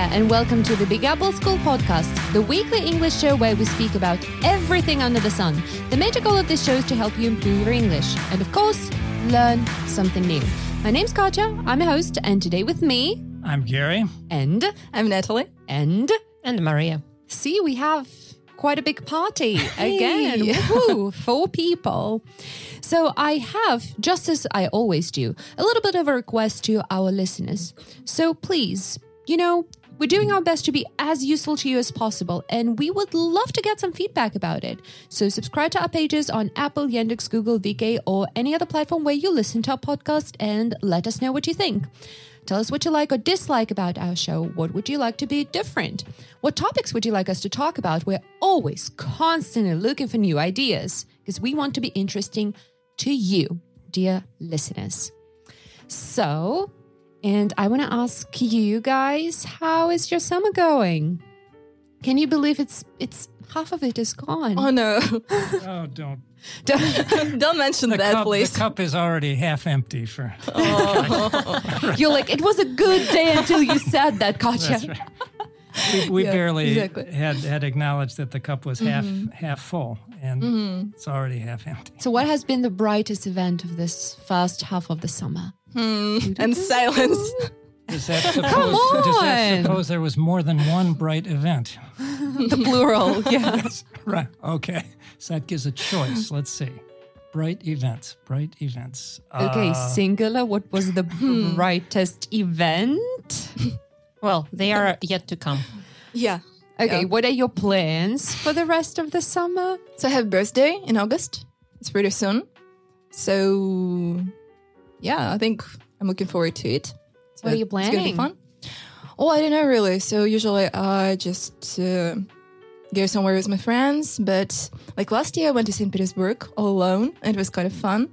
there, and welcome to the Big Apple School Podcast, the weekly English show where we speak about everything under the sun. The major goal of this show is to help you improve your English and, of course, learn something new. My name's Katja, I'm a host, and today with me, I'm Gary. and, I'm Natalie. and, And Maria. see, we have quite a big party again. Woohoo, four people. So I have, just as I always do, a little bit of a request to our listeners. So please, you know, we're doing our best to be as useful to you as possible, and we would love to get some feedback about it. So subscribe to our pages on Apple, Yandex, Google, VK, or any other platform where you listen to our podcast and let us know what you think. Tell us what you like or dislike about our show. What would you like to be different? What topics would you like us to talk about? We're always constantly looking for new ideas because we want to be interesting to you, dear listeners. So, and I want to ask you guys, how is your summer going? Can you believe it's it's half of it is gone? Oh no! Oh, don't. Don't mention The that, cup, please. the cup is already half empty for. Oh. You're like, it was a good day until you said that, Katja. That's right. We, we Yeah, barely exactly. had had acknowledged that the cup was half mm-hmm. half full, and mm-hmm. it's already half empty. So, what has been the brightest event of this first half of the summer? And silence. Does that suppose? Does that on! suppose there was more than one bright event? The plural, yeah. Right. Okay. So that gives a choice. Let's see. Bright events. Bright events. Okay, Uh, singular. What was the brightest event? Well, they are yet to come. yeah. Okay, Yeah. what are your plans for the rest of the summer? So I have birthday in August. It's pretty soon. So yeah, I think I'm looking forward to it. So What are you It's gonna planning? be fun. Oh, I don't know really. So usually I just uh, go somewhere with my friends. But like last year, I went to St. Petersburg all alone. And it was kind of fun.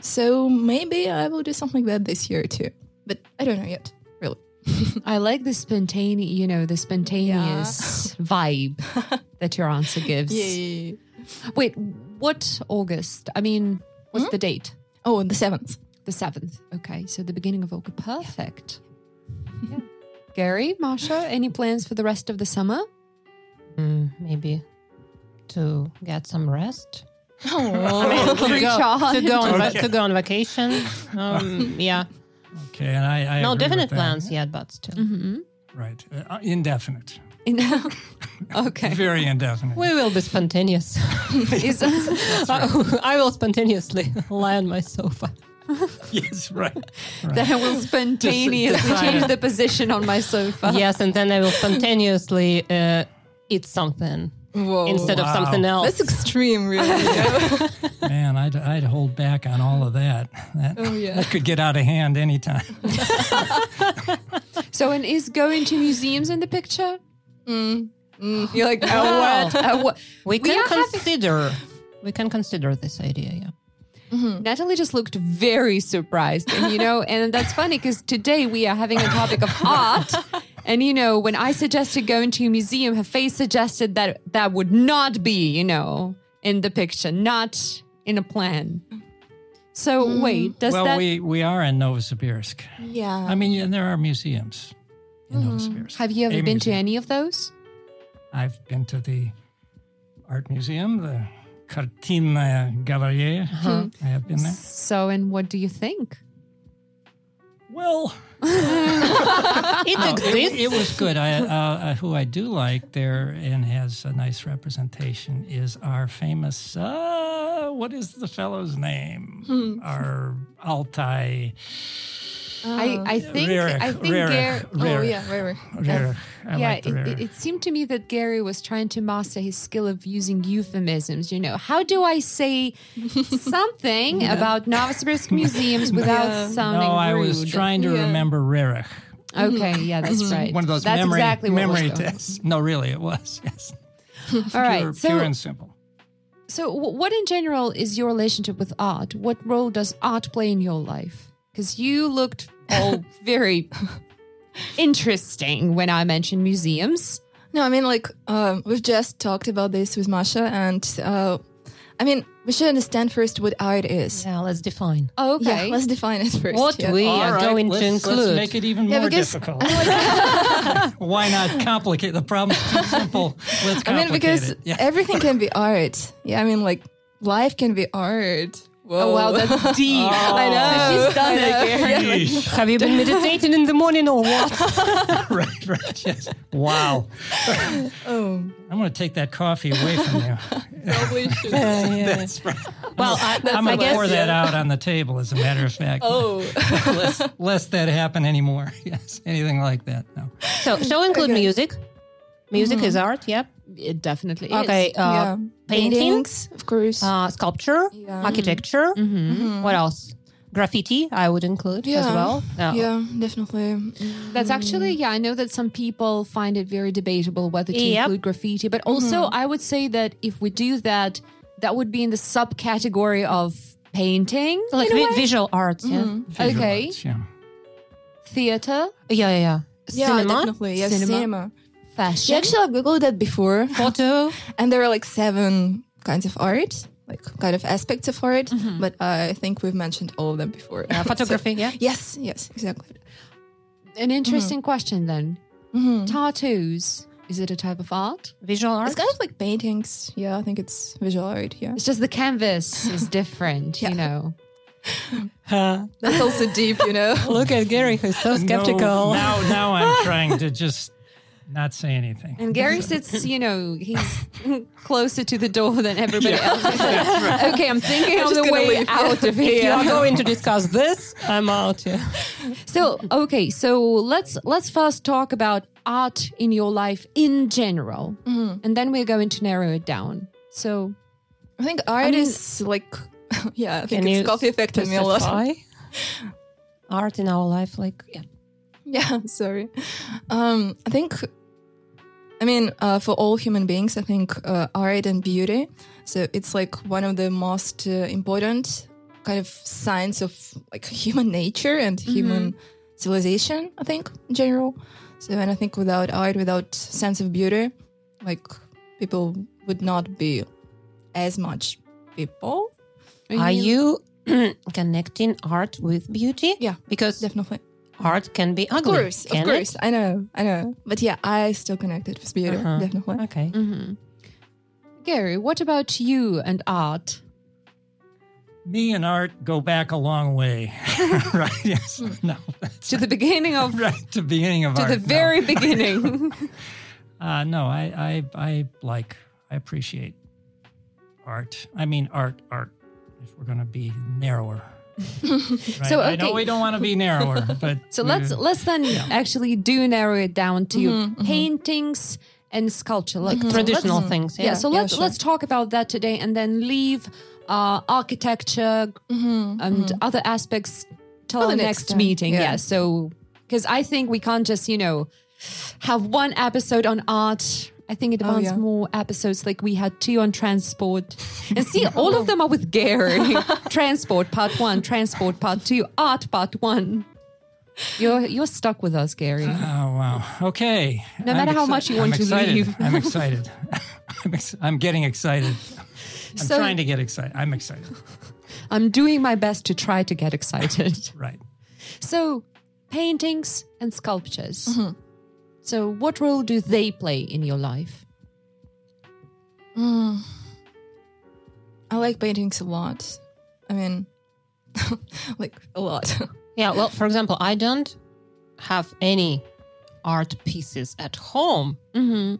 So maybe I will do something like that this year too. But I don't know yet. Really. I like the spontaneous, you know, the spontaneous vibe that your answer gives. Yay. Wait, what August? I mean, what's the date? Oh, on the seventh. The 7th. Okay, so the beginning of August. Perfect. Yeah. Gary, Masha, any plans for the rest of the summer? Mm, maybe to get some rest. Oh, to, go, to, go on Okay. to go on vacation. Um, yeah. Okay, and I, I No definite plans yet, but still. Mm-hmm. Right. Uh, indefinite. okay. Very indefinite. We will be spontaneous. Is- I will spontaneously lie on my sofa. yes. Right. then I will spontaneously change the position on my sofa. yes, and then I will spontaneously uh, eat something Whoa. instead of something else. That's extreme, really. Man, I'd, I'd hold back on all of that. That, Oh, yeah. that could get out of hand anytime. So, and is going to museums in the picture? Mm. You're like, Oh, well. Uh, what? we We can are having- consider. We can consider this idea. Yeah. Mm-hmm. Natalie just looked very surprised. And, you know, and that's funny because today we are having a topic of art. And, you know, when I suggested going to a museum, her face suggested that that would not be, you know, in the picture, not in a plan. So, mm. wait, does well, that. we, we are in Novosibirsk. yeah. I mean, and there are museums in Novosibirsk. Mm-hmm. have you ever A been to any of those? I've been to the art museum, the Kartina Galerie. I have been there. So, and what do you think? Well, It no, it, it was good. I, uh, uh, who I do like there and has a nice representation is our famous. Uh, what is the fellow's name? Our Altai. I, oh. I think, Roerich, I think Roerich, Gary. oh, yeah, right, right. Roerich. I yeah, like the it, it, it seemed to me that Gary was trying to master his skill of using euphemisms. You know, how do I say something about Novosibirsk museums without Yeah. sounding No, I rude? was trying to Yeah. remember Roerich. Okay, yeah, that's right. One of those that's memory, exactly what was memory tests. No, really, it was. Yes. All right, pure, so pure and simple. so what in general is your relationship with art? What role does art play in your life? Because you looked all very interesting when I mentioned museums. No, I mean, like, um, we've just talked about this with Masha, and uh, I mean, we should understand first what art is. yeah, let's define. Oh, okay. Yeah, let's define it first. What yeah. we All are right, going let's, to let's make it even Yeah, more because- difficult. Why not complicate the problem? Too simple. Let's complicate I mean, because it. Yeah. everything can be art. Yeah, I mean, like life can be art. Whoa. Oh, wow, that's deep. Oh. I know. She's done it. Gary. Yeesh. Have you been meditating in the morning or what? right, right. Yes. Wow. Oh, I'm going to take that coffee away from you. probably should. Yeah, yeah. That's right. Well, I, I'm going to guess pour that out on the table, as a matter of fact. Oh, less, less that happen anymore. Yes, anything like that. No. so. Shall include Okay. music. Music mm-hmm. is art. Yep. It definitely is. Okay. Uh, yeah. painting, Paintings, of course. uh, sculpture, Yeah. architecture. Mm-hmm. What else? Graffiti. I would include as Yeah. well. Uh, yeah, definitely. That's actually, yeah, I know that some people find it very debatable whether to Yep. include graffiti, but also I would say that if we do that, that would be in the subcategory of painting, Like vi- visual arts. Yeah. Visual Okay. arts, yeah. theater, Yeah. Yeah. Yeah. Yeah, Cinema. definitely. Yeah, Cinema. cinema. Fashion. Yeah, actually, I googled that before, Photo. and there are like seven kinds of art, like kind of aspects of art. But I think we've mentioned all of them before. Uh, photography. Yeah. Yes, yes, exactly. An interesting question then. Mhm. Tattoos. Is it a type of art? Visual art. It's kind of like paintings. Yeah, I think it's visual art. Yeah, It's just the canvas is different, you know. Uh, that's also deep, you know. look at Gary, who's so No, skeptical. now, now I'm trying to just not say anything. And Gary sits, you know, he's closer to the door than everybody else. He's like, okay, I'm thinking of just the way leave. out of If you are going to discuss this, I'm out. Yeah. So, okay, so let's let's first talk about art in your life in general, and then we're going to narrow it down. So, I think art mean- is like, yeah, I think it's coffee affected me a lot. Art in our life, like yeah. Yeah, sorry. Um, I think, I mean, uh, for all human beings, I think uh, art and beauty. So it's like one of the most uh, important kind of signs of like human nature and human civilization. I think in general. So, and I think without art, without sense of beauty, like people would not be as much people. Are you connecting art with beauty? Yeah, Because Definitely. Art can be ugly. Of course, can of course. I know, I know. But yeah, I still connected with beauty. Uh-huh. Definitely. It? Okay. Mhm. Gary? What about you and art? Me and art go back a long way. right? Yes. No. To the beginning of right to beginning of to art. the no. very beginning. Uh, no, I, I, I like, I appreciate art. I mean, art, art. If we're going to be narrower, right? So, I know okay. we don't want to be narrower, but So we- let's let's then actually do narrow it down to mm-hmm, mm-hmm. paintings and sculpture, like mm-hmm. so Traditional things. Yeah. Yeah. So Yeah, let's sure. let's talk about that today, and then leave uh, architecture and other aspects till the the next, next time. meeting. Yeah. Yeah. So because I think we can't just you know have one episode on art. I think it oh, demands yeah. more episodes. Like we had two on transport, and see, all of oh. them are with Gary. transport part one, transport part two, art part one. You're you're stuck with us, Gary. Oh wow. Okay. No matter how much you want I'm to excited. leave. I'm excited. I'm, ex- I'm getting excited. I'm So- trying to get excited. I'm excited. I'm doing my best to try to get excited. Right. so, paintings and sculptures. Mm-hmm. So, what role do they play in your life? I like paintings a lot. I mean, like a lot. Yeah, well, for example, I don't have any art pieces at home. Mm-hmm.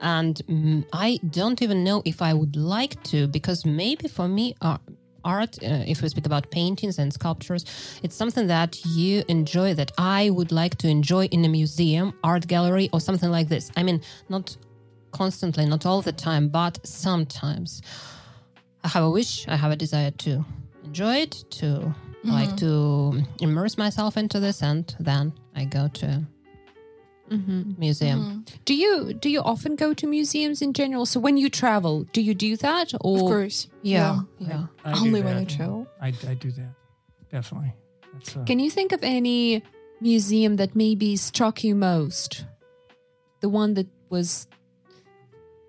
And mm, I don't even know if I would like to, because maybe for me, uh, art, uh, if we speak about paintings and sculptures, it's something that you enjoy, that I would like to enjoy in a museum, art gallery, or something like this. I mean, not constantly, not all the time, but sometimes. I have a wish, I have a desire to enjoy it, to like to immerse myself into this, and then I go to museum. Do you do you often go to museums in general? So, when you travel, do you do that, or Of course. Yeah, yeah. I do Only when. I travel. I, I do that. Definitely. That's, uh, can you think of any museum that maybe struck you most? The one that was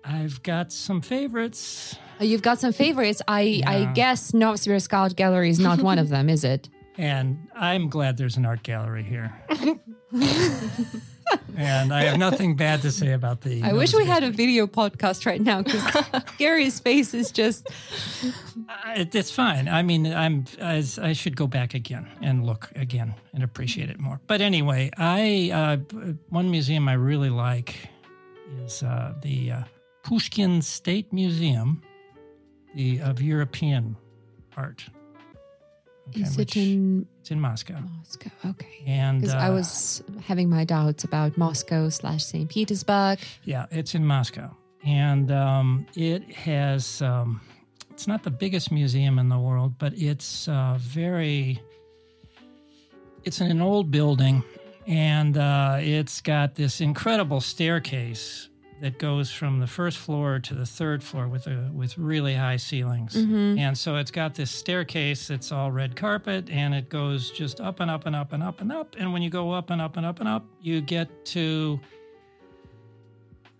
I've got some favorites. Oh, You've got some favorites. I, I guess Novosibirsk Art Gallery is not one of them, is it? And I'm glad there's an art gallery here. and I have nothing bad to say about the. I wish we had a video podcast right now because Gary's face is just. Uh, it, it's fine. I mean, I'm I, I should go back again and look again and appreciate it more. But anyway, I uh, one museum I really like is uh, the uh, Pushkin State Museum, the of European art. Is it in It's in Moscow, Moscow? Okay. and Because I uh, was having my doubts about Moscow slash St. Petersburg. Yeah, it's in Moscow, and um, it has. Um, it's not the biggest museum in the world, but it's uh, very. It's in an old building, and uh, it's got this incredible staircase that goes from the first floor to the third floor with a with really high ceilings. And so it's got this staircase that's all red carpet, and it goes just up and up and up and up and up. And when you go up and up and up and up, you get to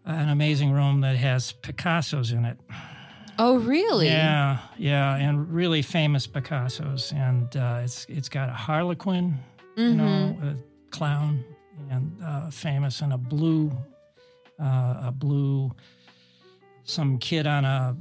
an amazing room that has Picasso's in it. Oh, really? Yeah, yeah, and really famous Picasso's, and uh, it's it's got a Harlequin, you know, a clown, and uh, famous, and a blue, uh, a blue, some kid on a,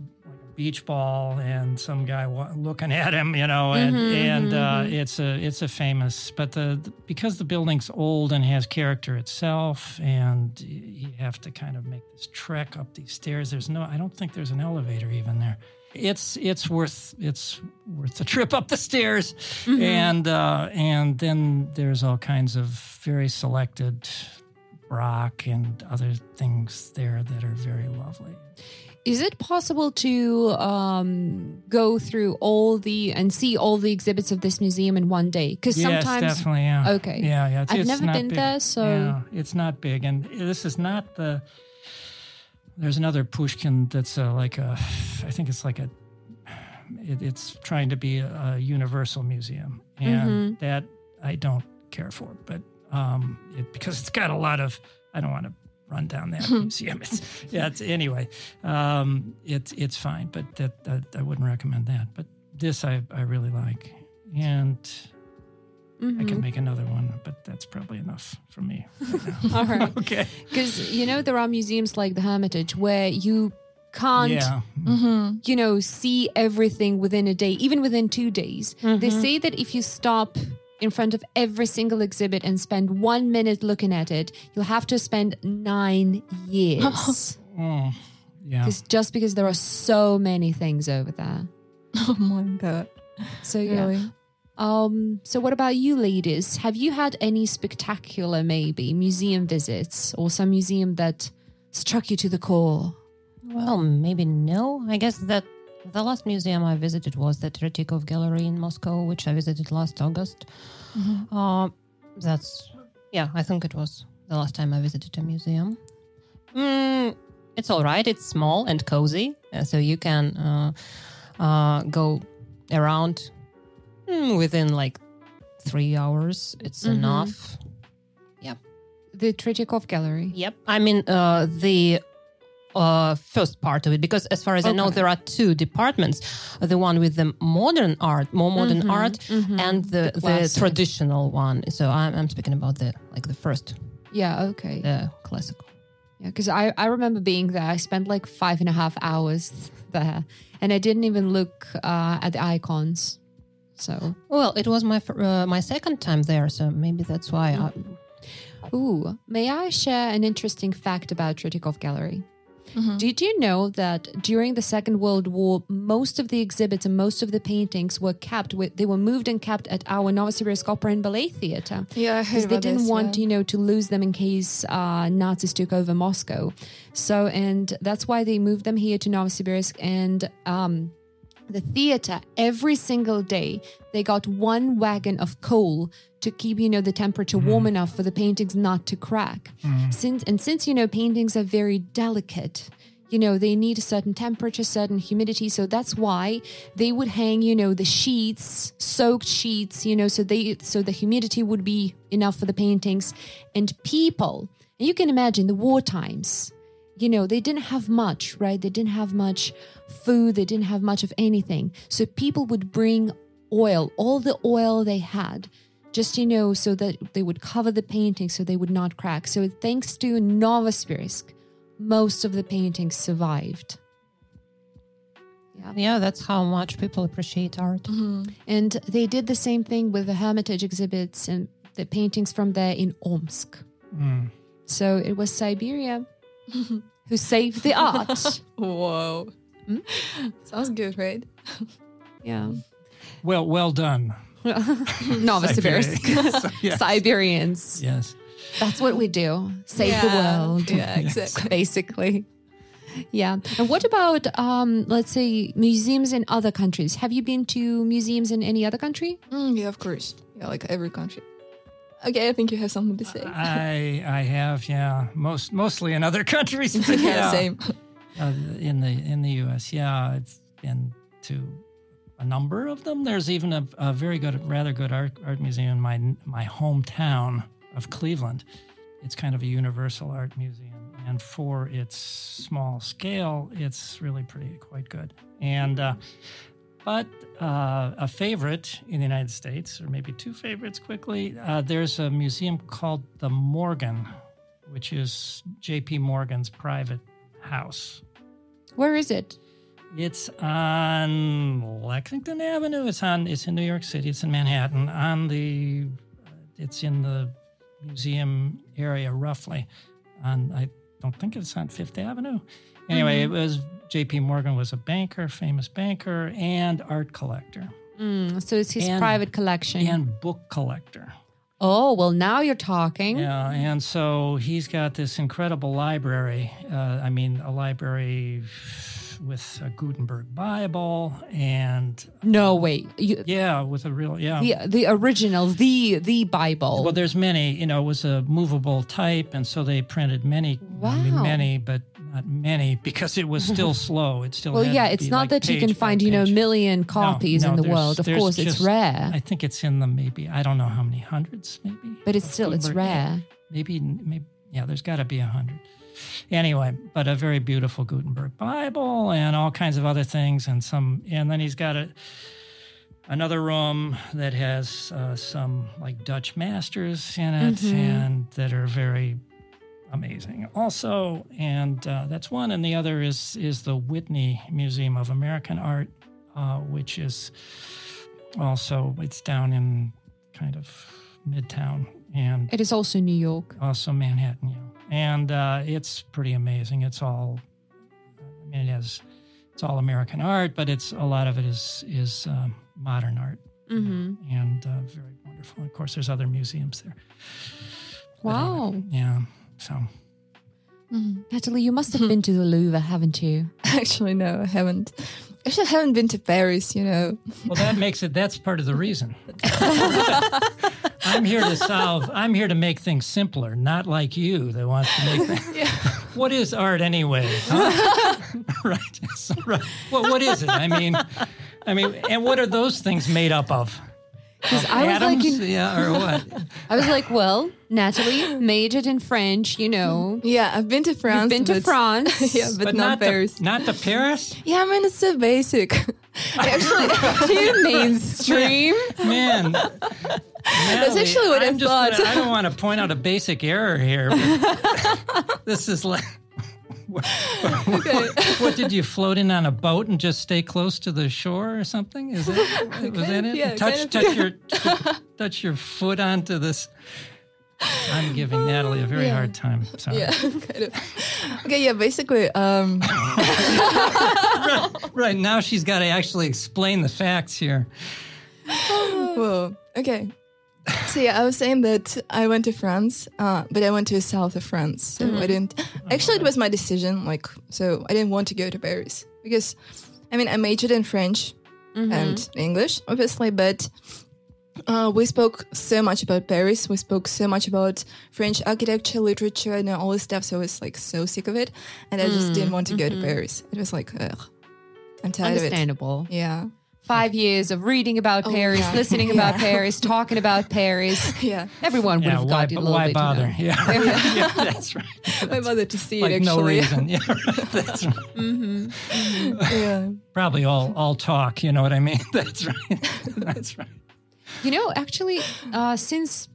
beach ball, and some guy wa- looking at him, you know, and and uh, it's a it's a famous, but the, the because the building's old and has character itself, and you have to kind of make this trek up these stairs. There's no, I don't think there's an elevator even there. It's it's worth it's worth the trip up the stairs, and uh, and then there's all kinds of very selected rock and other things there that are very lovely. Is it possible to um, go through all the and see all the exhibits of this museum in one day? Because yes, sometimes definitely, yeah. Okay. Yeah, yeah. It's, I've it's never been big. there, so- yeah, it's not big, and this is not the. There's another Pushkin that's uh, like a, I think it's like a, it, it's trying to be a, a universal museum, and Mm-hmm. that I don't care for, but um, it, because it's got a lot of, I don't want to run down that museum. It's, yeah, it's, anyway, um, it's it's fine, but that, that I wouldn't recommend that. But this I I really like, and. I Mm-hmm. can make another one, but that's probably enough for me. Right all right. okay. Because you know there are museums like the Hermitage where you can't Yeah. you know, see everything within a day, even within two days. They say that if you stop in front of every single exhibit and spend one minute looking at it, you'll have to spend nine years. Oh, yeah. Just because there are so many things over there. Oh my god. So yeah. Really? Um, so what about you ladies? Have you had any spectacular maybe museum visits or some museum that struck you to the core? Well, maybe no. I guess that the last museum I visited was the Tretyakov Gallery in Moscow, which I visited last August. Uh, that's, yeah, I think it was the last time I visited a museum. Mm, it's all right. It's small and cozy, uh, so you can uh, uh, go around mm, within like three hours. It's enough. Yeah. The Tretyakov Gallery. Yep. I mean, uh, the uh, first part of it, because as far as I know, there are two departments: the one with the modern art, more modern art, and the, the, classic. traditional one. So I'm, I'm speaking about the like the first, Yeah, okay. the classical. Yeah, because I, I remember being there. I spent like five and a half hours there, and I didn't even look uh, at the icons. So, Well, it was my uh, my second time there, so maybe that's why. I, ooh, may I share an interesting fact about Tretyakov Gallery? Did you know that during the Second World War, most of the exhibits and most of the paintings were kept with they were moved and kept at our Novosibirsk Opera and Ballet Theatre? Yeah, because they didn't this, want yeah. you know to lose them in case uh, Nazis took over Moscow. So and that's why they moved them here to Novosibirsk and um, the theater every single day they got one wagon of coal to keep you know the temperature mm-hmm. warm enough for the paintings not to crack. Mm-hmm. Since and since you know paintings are very delicate you know they need a certain temperature certain humidity. So that's why they would hang you know the sheets soaked sheets you know so they so the humidity would be enough for the paintings. And people and you can imagine the war times you know they didn't have much right? They didn't have much food. They didn't have much of anything. So people would bring oil all the oil they had just you know, so that they would cover the painting so they would not crack. So thanks to Novosibirsk, most of the paintings survived. Yeah, yeah that's how much people appreciate art. And they did the same thing with the Hermitage exhibits and the paintings from there in Omsk. Mm. So it was Siberia who saved the art. Whoa. Sounds good, right? yeah. Well, well done. Novosibirsk. So, yes. Siberians. Yes. That's what we do. Save the world. Yeah, exactly. Basically. Yeah. And what about, um, let's say, museums in other countries? Have you been to museums in any other country? Mm, yeah, of course. Yeah, like every country. Okay, I think you have something to say. I I have yeah most mostly in other countries. yeah, yeah, same. Uh, in the in the U.S. Yeah, I've been to a number of them. There's even a, a very good, rather good art art museum in my my hometown of Cleveland. It's kind of a universal art museum, and for its small scale, it's really pretty quite good. And uh, but uh, a favorite in the United States, or maybe two favorites quickly, uh, there's a museum called the Morgan, which is J.P. Morgan's private house. Where is it? It's on Lexington Avenue. It's on. It's in New York City. It's in Manhattan. On the, it's in the museum area roughly. On I don't think it's on Fifth Avenue. Anyway, it was J.P. Morgan was a banker, famous banker, and art collector, Mm, so it's his And- private collection. and book collector. oh, well, now you're talking. Yeah, and so he's got this incredible library. Uh, I mean, a library with a Gutenberg Bible and No, uh, wait. You, yeah, with a real yeah. the, the original, the the Bible. Well, there's many. You know, it was a movable type, and so they printed many. I mean, many, but not many because it was still slow. It still. well, yeah, it's not like that you can find, you know, a million copies no, in the world. Of course, it's rare, I think it's in the maybe I don't know how many hundreds maybe. but it's still it's Gutenberg, yeah. rare. maybe maybe yeah there's got to be a hundred anyway but a very beautiful gutenberg bible and all kinds of other things and some and then he's got a another room that has uh, some like dutch masters in it and that are very amazing also and uh, that's one and the other is is the whitney museum of american art uh, which is also it's down in kind of midtown and It is also New York. also Manhattan, yeah. And uh, it's pretty amazing. It's all, I mean, it has, it's all American art, but it's a lot of it is is um, modern art hmm and uh, very wonderful. Of course, there's other museums there. But anyway, Wow, yeah. So Natalie, you must have been to the Louvre, haven't you? Actually, no, I haven't. I haven't been to Paris, you know. well, that makes it. That's part of the reason. I'm here to solve. I'm here to make things simpler, not like you that wants to make. Things, What is art anyway? huh? right. So, right. Well, what is it? I mean, I mean, and what are those things made up of? Because I was like, in, yeah, or what? I was like, well, Natalie majored in French, you know. Yeah, I've been to France. You've been to but- France. yeah, but, not, to, Paris. not to Paris. Yeah, I mean, it's so basic. Actually, Too mainstream. Man, That's actually what I I'm just thought. Gonna, I don't want to point out a basic error here. but this is like. Okay. What did you float in on a boat and just stay close to the shore or something? Is that was that it? yeah, touch kind of, touch your touch your foot onto this. I'm giving Natalie a very Yeah. hard time. Sorry. yeah, kind of. Okay, yeah, basically, um, Right now she's got to actually explain the facts here. well, okay. So yeah, I was saying that I went to France, uh, but I went to the south of France. So I didn't. Actually, it was my decision. Like, so I didn't want to go to Paris because, I mean, I majored in French and English, obviously, but uh, we spoke so much about Paris. We spoke so much about French architecture, literature, and all this stuff. So I was like so sick of it, and I just didn't want to go to Paris. It was like, ugh, I'm tired of it. Understandable. Yeah, Five years of reading about Paris, yeah. listening about Paris, talking about Paris. yeah. Everyone would Yeah, have why, got it a little why bit. you bother? know. Yeah, yeah, that's right. My mother to see Like it no reason. Yeah, right. That's right. yeah. Probably all all talk. You know what I mean? That's right. That's right. You know, actually, uh, since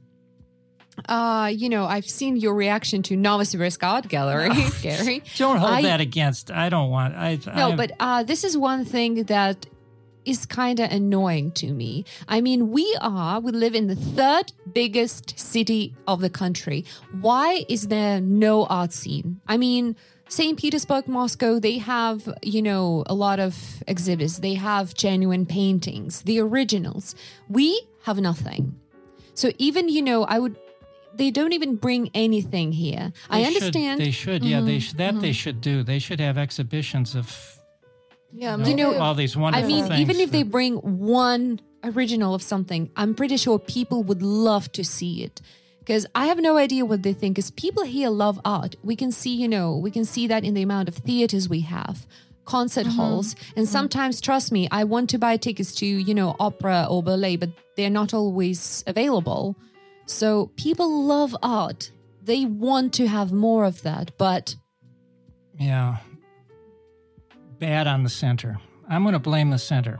uh, you know, I've seen your reaction to Novosibirsk Art Gallery, Gary. Don't hold I- that against. I don't want. I No, I- but uh, this is one thing that is kind of annoying to me. I mean, we are, we live in the third biggest city of the country. Why is there no art scene? I mean, St. Petersburg, Moscow, they have, you know, a lot of exhibits. They have genuine paintings, the originals. We have nothing. So even, you know, I would, they don't even bring anything here. I They should- understand. they should. Yeah, they mm-hmm. should. That they mm-hmm. should do. They should have exhibitions of Yeah, you know, maybe- all these I mean, things. even if they bring one original of something, I'm pretty sure people would love to see it. Because I have no idea what they think. Because people here love art. We can see, you know, we can see that in the amount of theaters we have, concert mm-hmm. halls, and mm-hmm. sometimes, trust me, I want to buy tickets to, you know, opera or ballet, but they're not always available. So people love art. They want to have more of that, but yeah, bad on the center. I'm going to blame the center,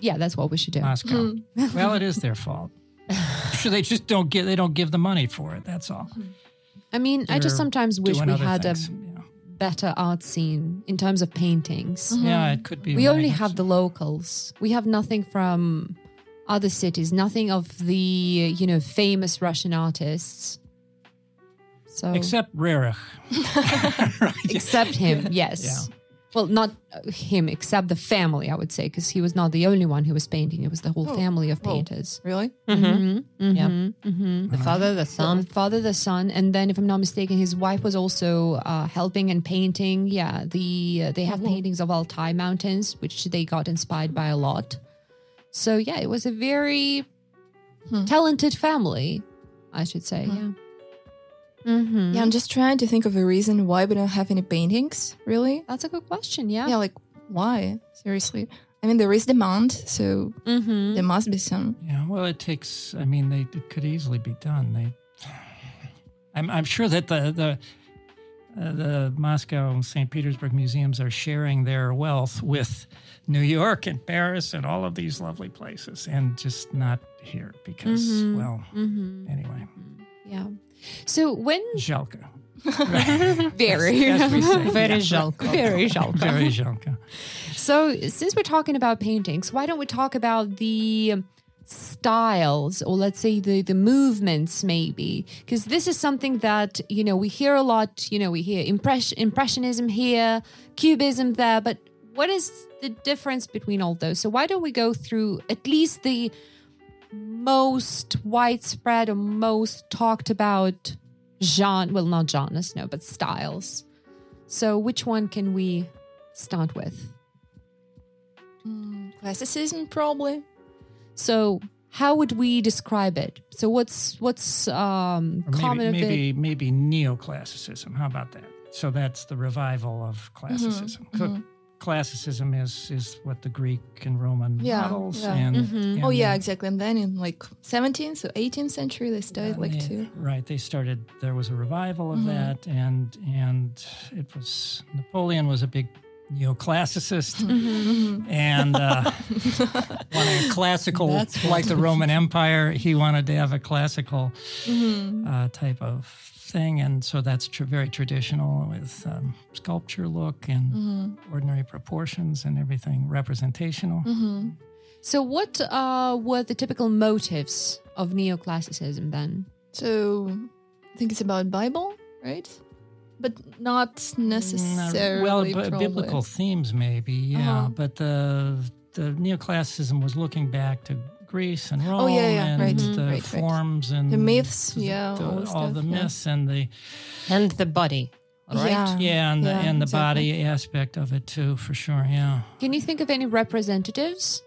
yeah, that's what we should do. Moscow. Hmm. well, it is their fault. Sure, they just don't get. They don't give the money for it. That's all. Hmm. I mean, I just sometimes wish we other had a. Yeah. better art scene in terms of paintings. Mm-hmm. Yeah, it could be. We only have the locals. We have nothing from other cities, nothing of the, you know, famous Russian artists. So except Roerich. right. except him, yes. Yeah. Well, not uh, him, except the family, I would say, because he was not the only one who was painting. It was the whole family of Oh. painters. really? Mhm, Yeah. mhm, mhm. The father, the The son. father, the son, and then, if I'm not mistaken, his wife was also uh, helping and painting. Yeah, the uh, they have paintings of Altai mountains, which they got inspired by a lot. So yeah, it was a very talented family, I should say. Yeah. Mm-hmm. Yeah, I'm just trying to think of a reason why we don't have any paintings. Really? That's a good question. Yeah. Yeah, like why? Seriously. I mean, there is demand, so Mm-hmm. there must be some. Yeah, well, it takes. I mean, they it could easily be done. They, I'm, I'm sure that the the uh, the Moscow and St. Petersburg museums are sharing their wealth with New York and Paris and all of these lovely places, and just not here because, Mhm. well, Mm-hmm. anyway, Yeah. So when Zhelka. very As- as we say. Very Yeah. жалко. very жалко. Very Zhelka. So, since we're talking about paintings, why don't we talk about the styles or let's say the the movements maybe because this is something that you know we hear a lot you know we hear impress- impressionism here cubism there but what is the difference between all those so why don't we go through at least the most widespread or most talked about genre well not genres no but styles so which one can we start with hmm, Classicism, probably. So how would we describe it? So what's what's um Or common maybe of maybe, maybe neoclassicism. How about that? So that's the revival of classicism. Mm-hmm, Co- Classicism is is what the Greek and Roman Yeah, models yeah. and, Mhm. and oh yeah, exactly. And then in like 17th or 18th century, they started and like they- to. right. They started. There was a revival of Mhm. that, and and it was Napoleon was a big neoclassicist. Mm-hmm. And uh, wanted a classical, That's like the Roman Empire, he wanted to have a classical Mm-hmm. uh, type of thing, and so that's tr- very traditional with um, sculpture look and Mm-hmm. ordinary proportions and everything representational. Mm-hmm. So what uh were the typical motives of neoclassicism then? So I think it's about Bible, right? But not necessarily. well, b- probably. biblical themes maybe, yeah, Uh-huh. but the the neoclassicism was looking back to Greece and Rome Oh, yeah, yeah, and right, the right, right. forms and The myths, the- yeah, the- all all, the stuff, the yeah. myths and the And the body. Right? Yeah. yeah and the Yeah, and the exactly. body aspect of it too, for sure. Yeah, Can you think of any representatives?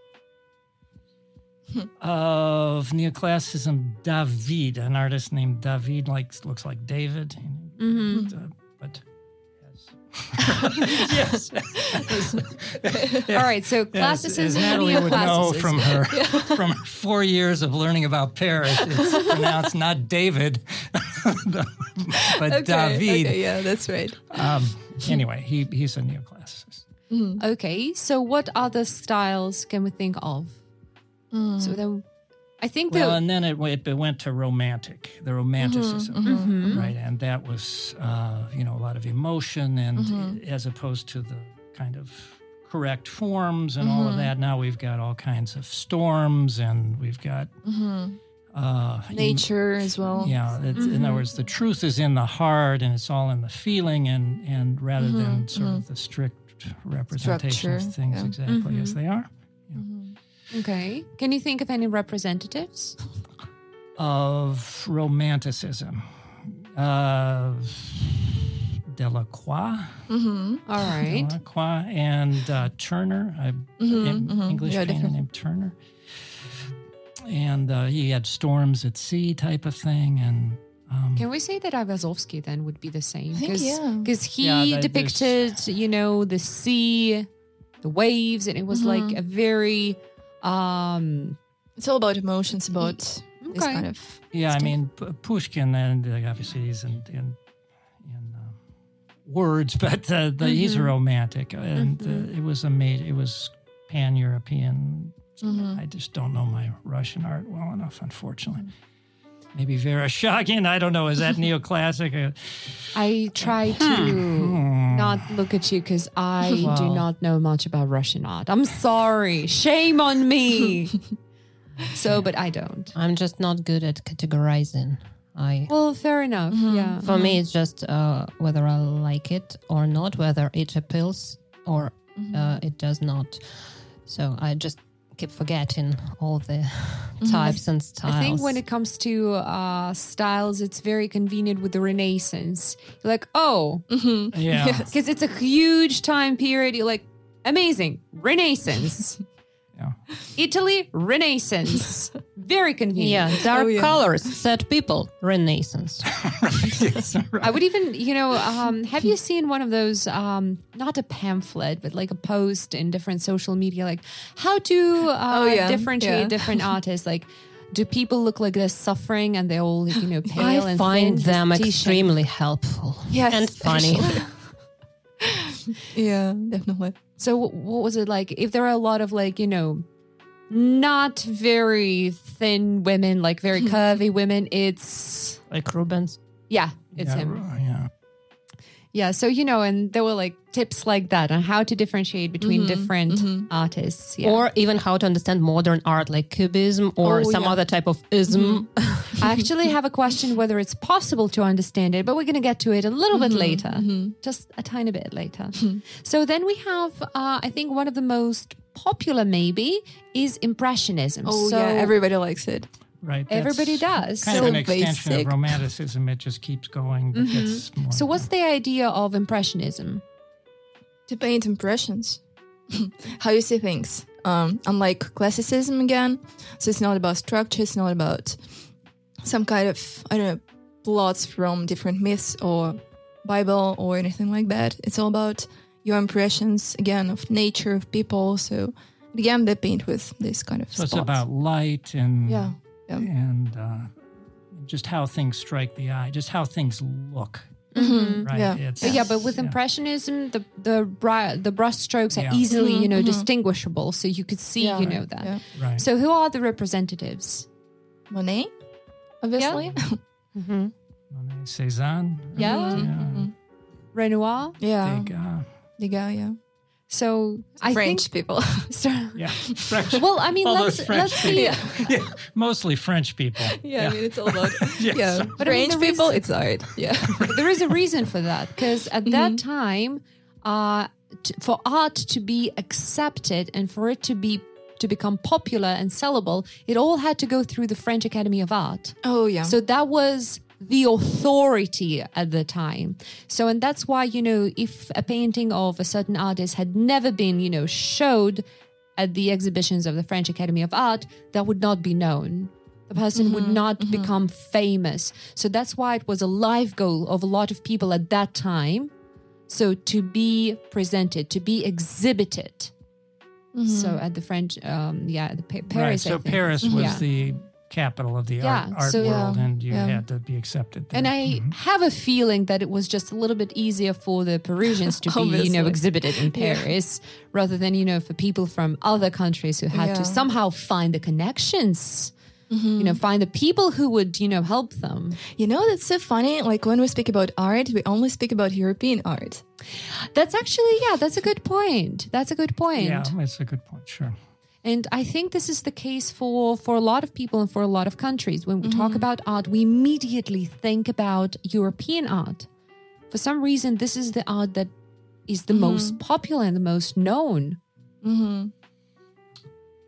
of neoclassicism, David, an artist named David, like looks like David, Mm-hmm. But. yes. All right, so Yes, classicism as and Natalie would know from her from her four years of learning about Paris, it's pronounced not David, but Okay, David. Okay, yeah, that's right. Um, anyway, he he's a neoclassicist. Okay, so what other styles can we think of? Mm. So then I think Well, that and then it went, it went to romantic, the romanticism, Mm-hmm. right? And that was, uh, you know, a lot of emotion, and Mm-hmm. as opposed to the kind of correct forms and all of Mm-hmm. that, now we've got all kinds of storms, and we've got uh, em- Nature as well. Yeah, it's, in Mm-hmm. other words, the truth is in the heart, and it's all in the feeling, and and rather Mm-hmm, than sort of the strict representation of things yeah. exactly as Mm-hmm. they are. Okay. Can you think of any representatives? of romanticism. Uh, Delacroix, Mm-hmm. All right. Delacroix and uh, Turner, a Mhm, an mhm. English Yeah, painter named Turner. And uh, he had storms at sea type of thing. And um, Can we say that Ayvazovsky then would be the same? I think, yeah. Because he Yeah, that- depicted, you know, the sea, the waves, and it was like Mm-hmm. a very um It's all about emotions, about this kind of. yeah, I mean, P- Pushkin, and uh, obviously he's in, in, in uh, words, but uh, the, he's Mm-hmm. a romantic. And uh, it was a made, it was pan European Mm-hmm. I just don't know my Russian art well enough, unfortunately. Maybe Vereshchagin. I don't know. Is that neoclassic? Uh, I try to not look at you because I do not know much about Russian art. I'm sorry. Shame on me. so, but I don't. I'm just not good at categorizing. I Well, fair enough. Yeah. for me it's just uh, whether I like it or not, whether it appeals or uh, it does not. So I just keep forgetting all the types and styles. I think when it comes to uh, styles, it's very convenient with the Renaissance. You're like, oh, yeah. because it's a huge time period. You're like, amazing, Renaissance. Yeah. Italy, Renaissance. Very convenient. yeah, dark Oh, yeah. colors, sad people, Renaissance. I would even, you know, um, have you seen one of those, um, not a pamphlet, but like a post in different social media, like how to uh, Oh, yeah. differentiate Yeah. different artists? Like, do people look like they're suffering and they're all, you know, pale I and find thin, them extremely helpful Yes, and funny. Yeah, definitely. So, what was it like? If there are a lot of like, you know, not very thin women, like very curvy women, it's like Rubens. yeah, it's yeah, him. Yeah. Yeah, so you know, and there were like tips like that on how to differentiate between mm-hmm, different mm-hmm. artists. Yeah. Or even how to understand modern art like cubism or Oh, some yeah. other type of ism. Mm-hmm. I actually have a question whether it's possible to understand it, but we're going to get to it a little bit later, just a tiny bit later. Hmm. So then we have, uh, I think, one of the most popular maybe is Impressionism. Oh so yeah, everybody likes it. Right. everybody that's does. Kind So of an extension basic. of romanticism. It just keeps going. But gets more So what's the idea of Impressionism? To paint impressions, how you see things. Um, unlike classicism again, so it's not about structure. It's not about some kind of I don't know plots from different myths or Bible or anything like that. It's all about your impressions again of nature of people. So again, they paint with this kind of. So it's about light and yeah, yeah. and uh, just how things strike the eye, just how things look. Mhm, Right. Yeah. It's, But yeah, but with yeah. Impressionism, the the bri- the brush strokes are Yeah. easily, you know, Mhm, mhm. distinguishable, so you could see, Yeah, you know right, that. yeah. Right. So who are the representatives? Monet, obviously. Mhm. Monet, Cézanne. Yeah. Mm-hmm. Renoir. yeah, Degas. Degas, yeah. So I French think. people. So, Yeah. French. well, I mean, All let's French let's see. people. yeah. Mostly French people. yeah, I mean it's all about Yes. yeah. But I mean, French people, reason- it's art. Yeah. there is a reason for that because at that time, uh, t- for art to be accepted and for it to be to become popular and sellable, it all had to go through the French Academy of Art. Oh yeah. So that was the authority at the time. So, and that's why, you know, if a painting of a certain artist had never been, you know, showed at the exhibitions of the French Academy of Art, that would not be known. The person would mm-hmm, not mm-hmm. become famous. So that's why it was a life goal of a lot of people at that time. So to be presented, to be exhibited. Mm-hmm. So at the French, um, yeah, the Pa- Paris. right. I So think. Paris was Yeah. the capital of the Yeah, art, art so- world, Yeah, and you yeah. had to be accepted. There. And I mm-hmm. have a feeling that it was just a little bit easier for the Parisians to be, you know, exhibited in Paris rather than, you know, for people from other countries who had to somehow find the connections mm-hmm. you know, find the people who would, you know, help them. You know, that's so funny. Like when we speak about art, we only speak about European art. That's actually, yeah, that's a good point. That's a good point. Yeah, that's a good point. Sure. And I think this is the case for for a lot of people and for a lot of countries. When we talk about art, we immediately think about European art. For some reason, this is the art that is the most popular and the most known. Mm-hmm.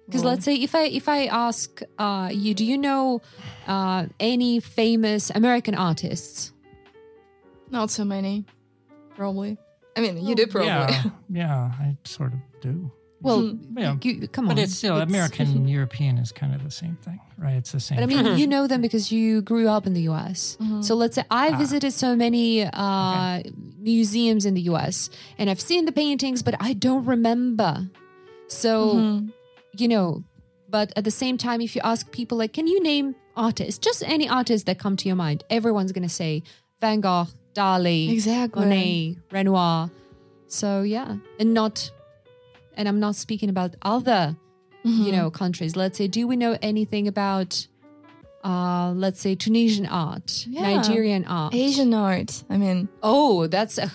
Because let's say if I if I ask uh, you, do you know uh, any famous American artists? Not so many, probably. I mean, you do probably. Yeah, yeah, I sort of do. Well, you, come on, But it's still American and European is kind of the same thing, right? It's the same. But I mean, you know them because you grew up in the US. Mm-hmm. So let's say I ah. visited so many uh, museums in the US and I've seen the paintings, but I don't remember. So, mm-hmm. you know, but at the same time, if you ask people, like, can you name artists, just any artists that come to your mind, everyone's going to say Van Gogh, Dali, Exactly. Monet, Renoir. So, yeah. And not, and I'm not speaking about other you know countries let's say do we know anything about uh let's say tunisian art Yeah. nigerian art Asian art. I mean, oh that's a,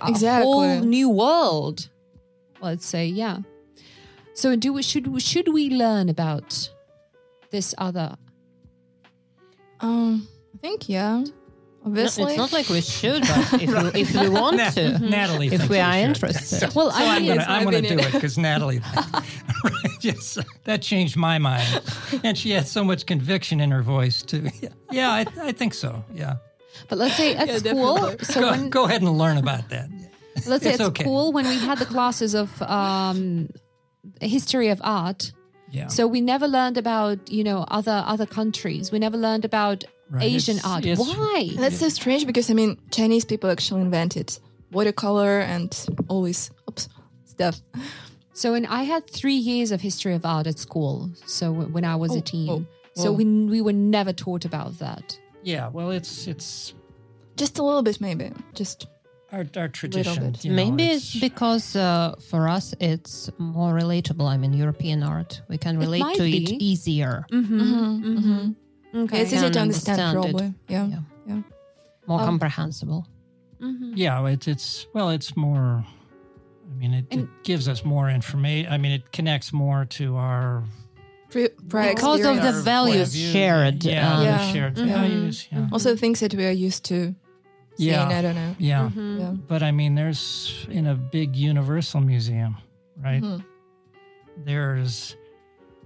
a Exactly. whole new world let's say yeah so do we should we should we learn about this other um, I think yeah. No, it's not like we should, but if, we, if we want Nat- to, Natalie, if thinks we are should. interested. well So i I'm gonna, I'm gonna do it because Natalie. yes, that changed my mind, and she had so much conviction in her voice too. Yeah, I, I think so. Yeah, but let's say at Yeah, school definitely. so go, when, go ahead and learn about that. let's say it's at okay. school when we had the classes of um history of art Yeah. So we never learned about, you know, other other countries. We never learned about Right, Asian it's- art. it's- Why? that's so strange because I mean, Chinese people actually invented watercolor and all this oops, stuff. So when I had three years of history of art at school, so when I was Oh, a teen, oh, so oh. we we were never taught about that. yeah. Well, it's it's Just a little bit, maybe. Just our our tradition. you know, Maybe it's because uh, for us it's more relatable. I mean, European art, we can relate might to be. it easier, Mm-hmm. Okay. it's easier to understand, understand it. probably. Yeah. Yeah. yeah. more Um, comprehensible. Mm-hmm. Yeah, it's it's well, it's more. I mean, it, it gives us more information. I mean, it connects more to our Pri- prior Because of the values of shared, Yeah, um, the Yeah. shared Mhm. values. Yeah, Also, things that we are used to seeing. yeah, I don't know. yeah. Mm-hmm. Yeah. But I mean, there's in a big Universal Museum, right? Mhm. There's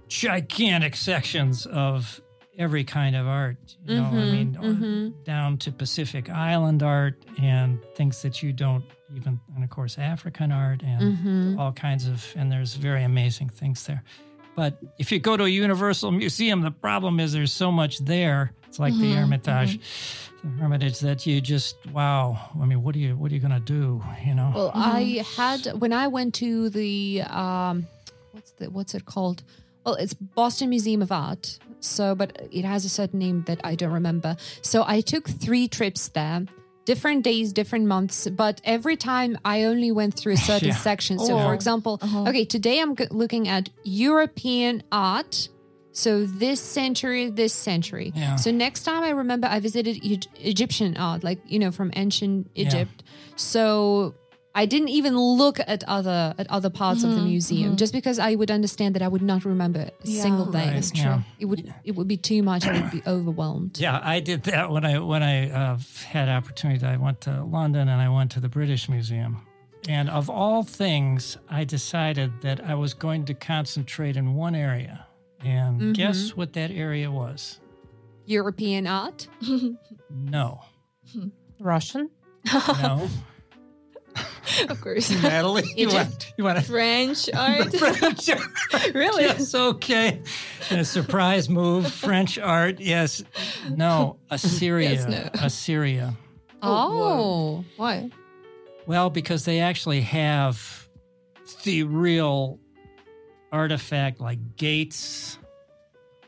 gigantic sections of every kind of art. You know, I Mhm, mean, or mhm. down to Pacific Island art and things that you don't even, and of course, African art and Mm-hmm. all kinds of, and there's very amazing things there. But if you go to a Universal Museum, the problem is there's so much there. It's like the Hermitage, the Hermitage that you just wow. I mean, what are you what are you gonna do? You know? Well, I had when I went to the um, what's the what's it called? Well, it's Boston Museum of Art. So, but it has a certain name that I don't remember. So I took three trips there, different days, different months. But every time I only went through a certain Yeah. section. So, Oh. for example, uh-huh. okay, today I'm g- looking at European art. So this century, this century. Yeah. So next time I remember I visited E- Egyptian art, like you know from ancient Egypt. So I didn't even look at other at other parts of the mm-hmm. museum mm-hmm. just because I would understand that I would not remember a Yeah, single thing. Right, That's true. yeah. It would it would be too much. I would be overwhelmed. Yeah, I did that when I when I uh, had opportunity. I went to London and I went to the British Museum. And of all things, I decided that I was going to concentrate in one area. And mm-hmm. guess what that area was? European art. No. Russian? No. Of course. Natalie, you want, you want to French art. French really? Yes, okay. And a surprise move. French art. Yes. No. Assyria. Yes, no. Assyria. Oh, oh, Why? Well, because they actually have the real artifact like gates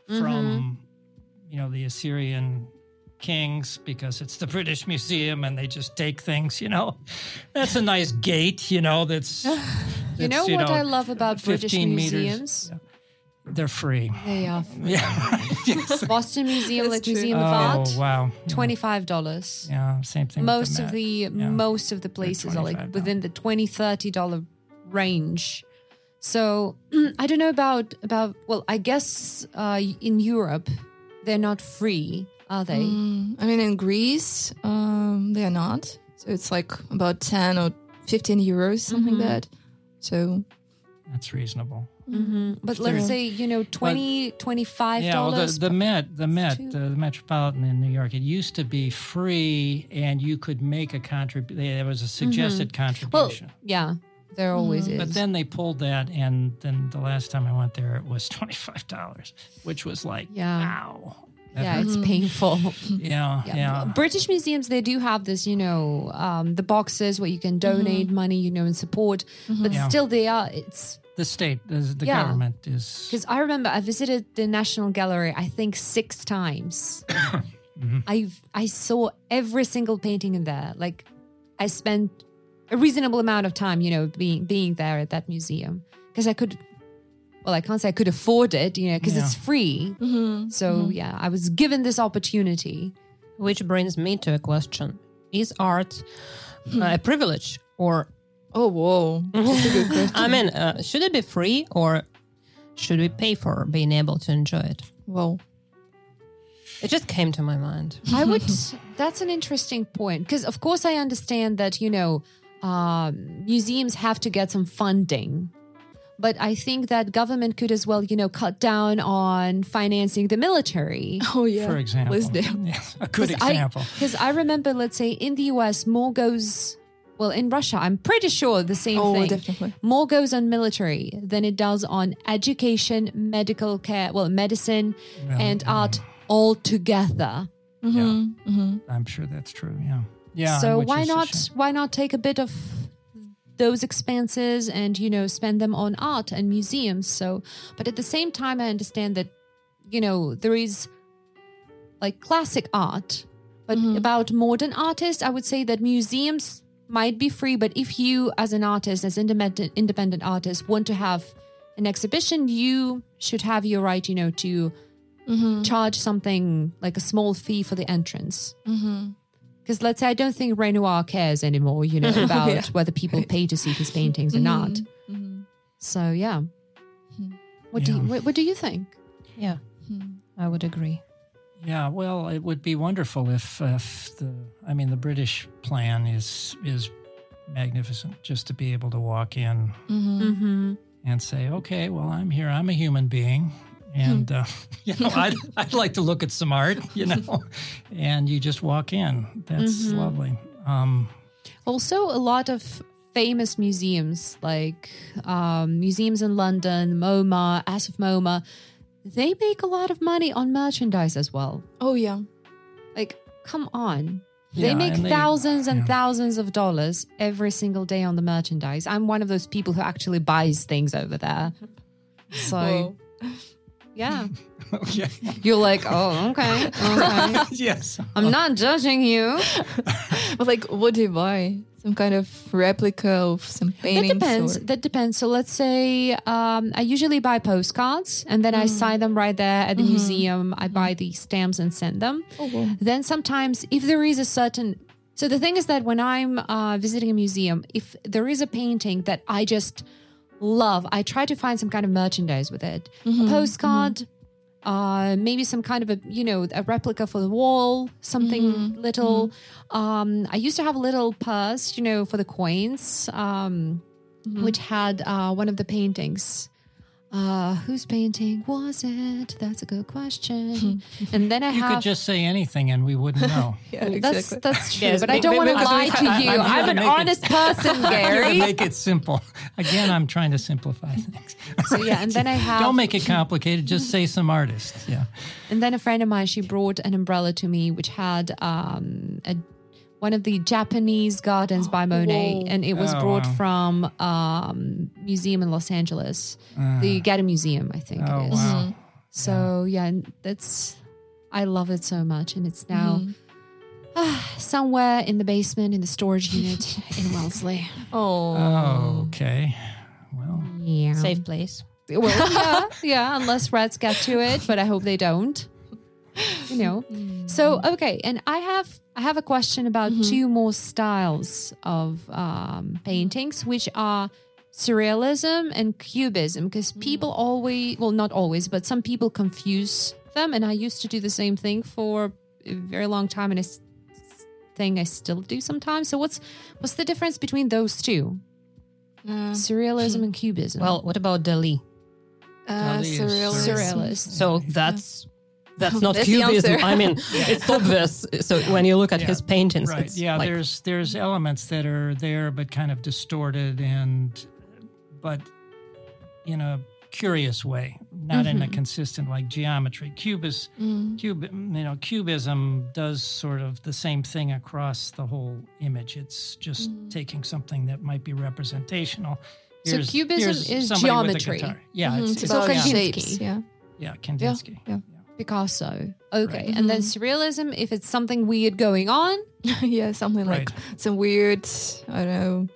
from, mm-hmm. you know, the Assyrian kings because it's the British Museum and they just take things, you know. That's a nice gate, you know, that's. you know that's, what I love about British 15 meters. museums? Yeah. They're free. They are. Yeah. yes. Boston Museum, That's like true. Museum Oh, of Art, wow. twenty five dollars. Yeah, same thing. with Most of the Yeah. most of the places are like within the 20 30 dollar range. So I don't know about about well, I guess uh, in Europe they're not free, are they? Mm, I mean, in Greece, um, they are not. So it's like about 10 or 15 euros, something like that. So, That's reasonable. hmm But let's say you know 20 25 Yeah, well, the, the Met, the Met, uh, the Metropolitan in New York, it used to be free, and you could make a contribution. There was a suggested well, contribution. yeah, there always is. But then they pulled that, and then the last time I went there, it was twenty five dollars, which was like, Yeah. ow. That yeah, hurt. it's painful. yeah, Yeah. yeah, British museums, they do have this, you know, um, the boxes where you can mm-hmm. donate money, you know, and support. Mm-hmm. But Yeah. still, they are, it's The state, the, the Yeah. government is. because I remember I visited the National Gallery, I think six times. Mm-hmm. I I saw every single painting in there. Like I spent a reasonable amount of time, you know, being being there at that museum because I could. Well, I can't say I could afford it, you know, because Yeah. it's free. So yeah, I was given this opportunity. Which brings me to a question: Is art uh, a privilege, or oh, whoa. That's a good question. I mean, uh, should it be free, or should we pay for being able to enjoy it? Whoa. It just came to my mind. I would. that's an interesting point because, of course, I understand that you know um, museums have to get some funding, but I think that government could as well, you know, cut down on financing the military. Oh, yeah. for example, Yes, a good example. Because I, remember, let's say in the U.S., more goes. Well, in Russia, I'm pretty sure the same Oh, thing. definitely. More goes on military than it does on education, medical care, well, medicine, and art all together. yeah, Mm-hmm. I'm sure that's true. Yeah, yeah. so why not why not take a bit of those expenses and you know spend them on art and museums. So but at the same time i understand that you know there is like classic art but mm-hmm. about modern artists i would say that museums might be free but if you as an artist as independent independent artist want to have an exhibition you should have your right you know to mm-hmm. charge something like a small fee for the entrance mm-hmm. Because let's say I don't think Renoir cares anymore, you know, about Yeah. whether people pay to see his mm-hmm. paintings or mm-hmm. not. Mm-hmm. So yeah, what do you, what, what do you think? Yeah, I would agree. Yeah, well, it would be wonderful if, if the, I mean, the British plan is is magnificent. Just to be able to walk in Mm-hmm. and say, okay, well, I'm here. I'm a human being, and uh, you know, I'd I'd like to look at some art, you know, and you just walk in. That's Mm-hmm. lovely. Um, Also, a lot of famous museums, like um, museums in London, MoMA, As of MoMA, they make a lot of money on merchandise as well. Oh, yeah. Like, come on. They Yeah, make and they- thousands and yeah. thousands of dollars every single day on the merchandise. I'm one of those people who actually buys things over there. So, Whoa. Yeah. okay. You're like, oh, okay. Okay. yes. I'm not judging you. But, like, what do you buy? Some kind of replica of some That paintings? depends. or- That depends. So let's say um, I usually buy postcards and then I sign them right there at the museum. I buy the stamps and send them. Oh, wow. Then sometimes, if there is a certain so the thing is that when I'm uh, visiting a museum, if there is a painting that I just love, I try to find some kind of merchandise with it, a postcard, uh, maybe some kind of a you know a replica for the wall, something little. Um, I used to have a little purse, you know, for the coins, um, which had uh, one of the paintings. Uh, whose painting was it? That's a good question. and then I have You have could just say anything and we wouldn't know. Yeah, that's exactly. that's true, Yes, but I don't want to lie to you. I'm I'm an to make it- honest person, I'm Gary. make it simple. Again, I'm trying to simplify things. So yeah, and then I have Don't make it complicated. Just say some artists. Yeah. And then a friend of mine, she brought an umbrella to me, which had um, a, one of the Japanese gardens by Monet, Whoa. and it was Oh, brought wow. from um, museum in Los Angeles, the Getty Museum, I think Oh, it is. wow. So yeah, and that's I love it so much, and it's now. ah, Somewhere in the basement in the storage unit in Wellesley. Oh. Oh, okay. Well, Yeah. Safe place. Well, yeah, yeah, unless rats get to it, but I hope they don't. You know. Mm. So okay, and I have I have a question about mm-hmm. two more styles of um, mm-hmm. paintings, which are surrealism and cubism, because mm. people always well not always, but some people confuse them, and I used to do the same thing for a very long time, and it's thing I still do sometimes. So what's what's the difference between those two? Uh, surrealism hmm. and cubism. Well, what about Dali? Uh, Dali is surrealist. surrealist. So that's that's not That's cubism. answer. I mean, it's obvious. So when you look at Yeah. his paintings, Right. it's Yeah. like, there's there's elements that are there, but kind of distorted and, but in a curious way, not in a mm-hmm. consistent like geometry. Cubis, mm. cube, you know, cubism does sort of the same thing across the whole image. It's just mm. taking something that might be representational. So cubism is somebody with a geometry. guitar. Yeah, Mhm, it's, It's it's about Kandinsky. shapes. Yeah. yeah, Kandinsky. Yeah. Picasso. Okay. And then mm-hmm. surrealism, if it's something weird going on. yeah, something like Right. some weird, I don't know.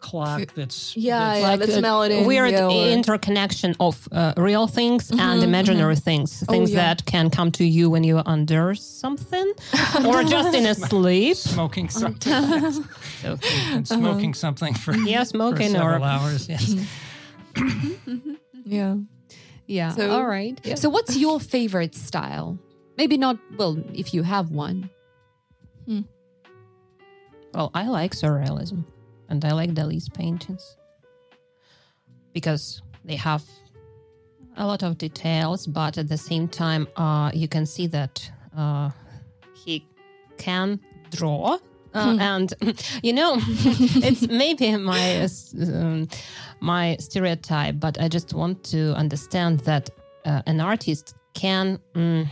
Clock that's Yeah, that's- yeah, like that's a melody. weird yeah, or- interconnection of uh, real things mm-hmm, and mm-hmm. imaginary things, oh, things yeah. that can come to you when you're under something or just in a sleep. smoking something. So, and smoking something for, yeah, for smoking several or hours. Yes. Yeah. Yeah. So- All right. yeah. So what's your favorite style? Maybe not, well, if you have one. Hmm. Well, I like surrealism and I like Dali's paintings because they have a lot of details, but at the same time, uh, you can see that uh, he can draw. Uh, and you know, it's maybe my um, my stereotype, but I just want to understand that uh, an artist can mm,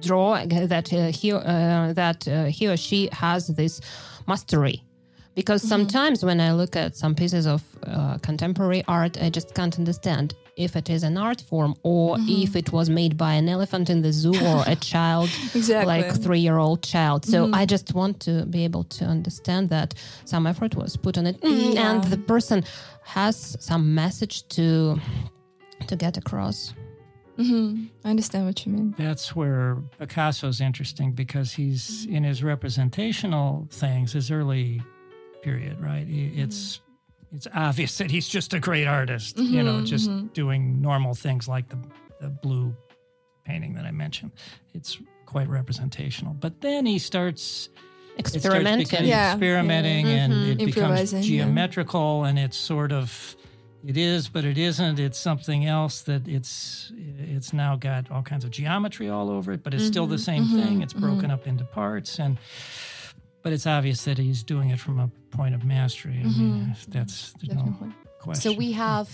draw that uh, he uh, that uh, he or she has this mastery. Because sometimes when i look at some pieces of uh, contemporary art i just can't understand if it is an art form or if it was made by an elephant in the zoo or a child Exactly. like three year old child. So i just want to be able to understand that some effort was put on it. Mm, and the person has some message to to get across. Hmm I understand what you mean. That's where Picasso's interesting because he's in his representational things, his early period, right? He- It's it's obvious that he's just a great artist, you know, mm-hmm, just mm-hmm. doing normal things like the the blue painting that I mentioned. It's quite representational. But then he starts it starts experimenting. becoming Yeah. experimenting and it mm-hmm. becomes Improvising, yeah. geometrical and it's sort of it is but it isn't. It's something else that it's it's now got all kinds of geometry all over it but it's still the same thing. It's broken up into parts and but it's obvious that he's doing it from a point of mastery i mean that's there's no question So we have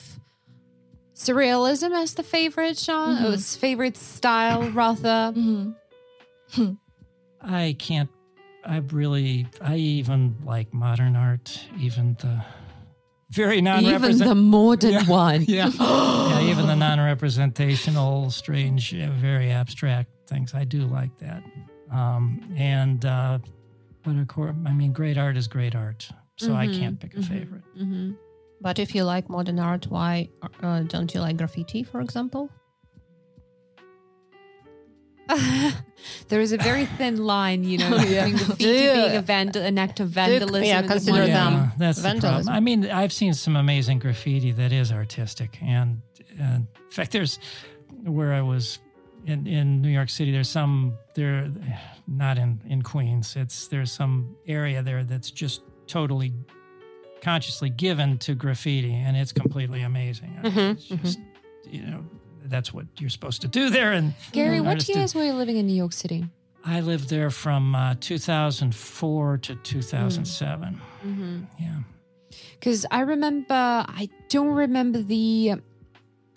surrealism as the favorite genre, or its favorite style, rather. i can't i really i even like modern art even the very non-representative the modern one. Yeah. yeah, even the non representational, strange, uh, very abstract things. I do like that. Um, and, uh, but of course, I mean, great art is great art. So I can't mm-hmm, pick a mm-hmm, favorite. Mm-hmm. But if you like modern art, why uh, don't you like graffiti, for example? there is a very thin line, you know, between graffiti Do you- being a vandal, an act of vandalism. yeah, and the consider modern- them Yeah, that's the vandalism. problem. I mean, I've seen some amazing graffiti that is artistic. And, and in fact, there's where I was in, in New York City, there's some there, not in, in Queens. It's there's some area there that's just totally consciously given to graffiti, and it's completely amazing. Mean, mm-hmm, it's just, mm-hmm. you know, that's what you're supposed to do there. And Gary, what do. years were you living in New York City? I lived there from uh, 2004 to mm. 2007. Mm-hmm. Yeah. because I remember I don't remember the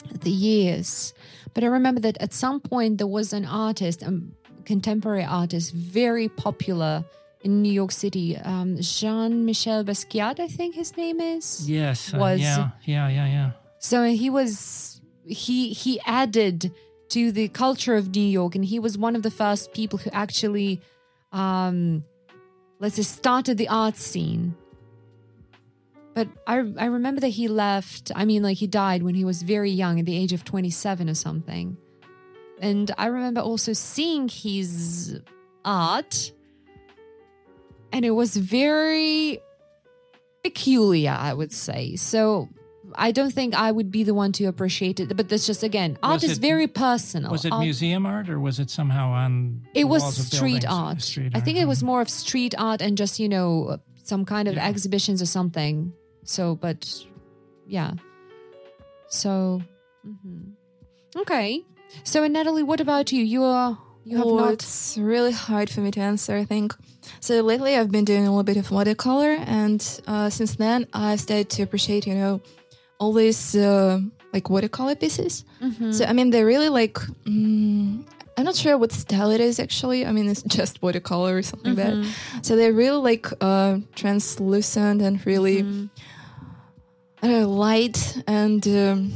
the years, but I remember that at some point there was an artist, a contemporary artist, very popular in New York City, um, Jean Michel Basquiat, I think his name is. Yes. uh, Was- yeah. Yeah. Yeah. Yeah. So he was he he added to the culture of New York, and he was one of the first people who actually, um, let's say, started the art scene. But I I remember that he left. I mean, like he died when he was very young, at the age of twenty seven or something. And I remember also seeing his art, and it was very peculiar, I would say. So I don't think I would be the one to appreciate it. But that's just again, art Was is it- very personal. Was it Art- museum art or was it somehow on? It the was street art. Street I think it was more of street art and just you know some kind of Yeah. exhibitions or something. So, but yeah. So, mhm. okay. So, Natalie, what about you? You are you have oh, not. it's really hard for me to answer, I think. So lately I've been doing a little bit of watercolor, and uh, since then I started to appreciate, you know, all these uh, like watercolor pieces. Mhm. So I mean, they're really like. Mm, I'm not sure what style it is actually. I mean, it's just watercolor or something like Mhm. that. So they're really like uh, translucent and really Mhm. I don't know, light and um,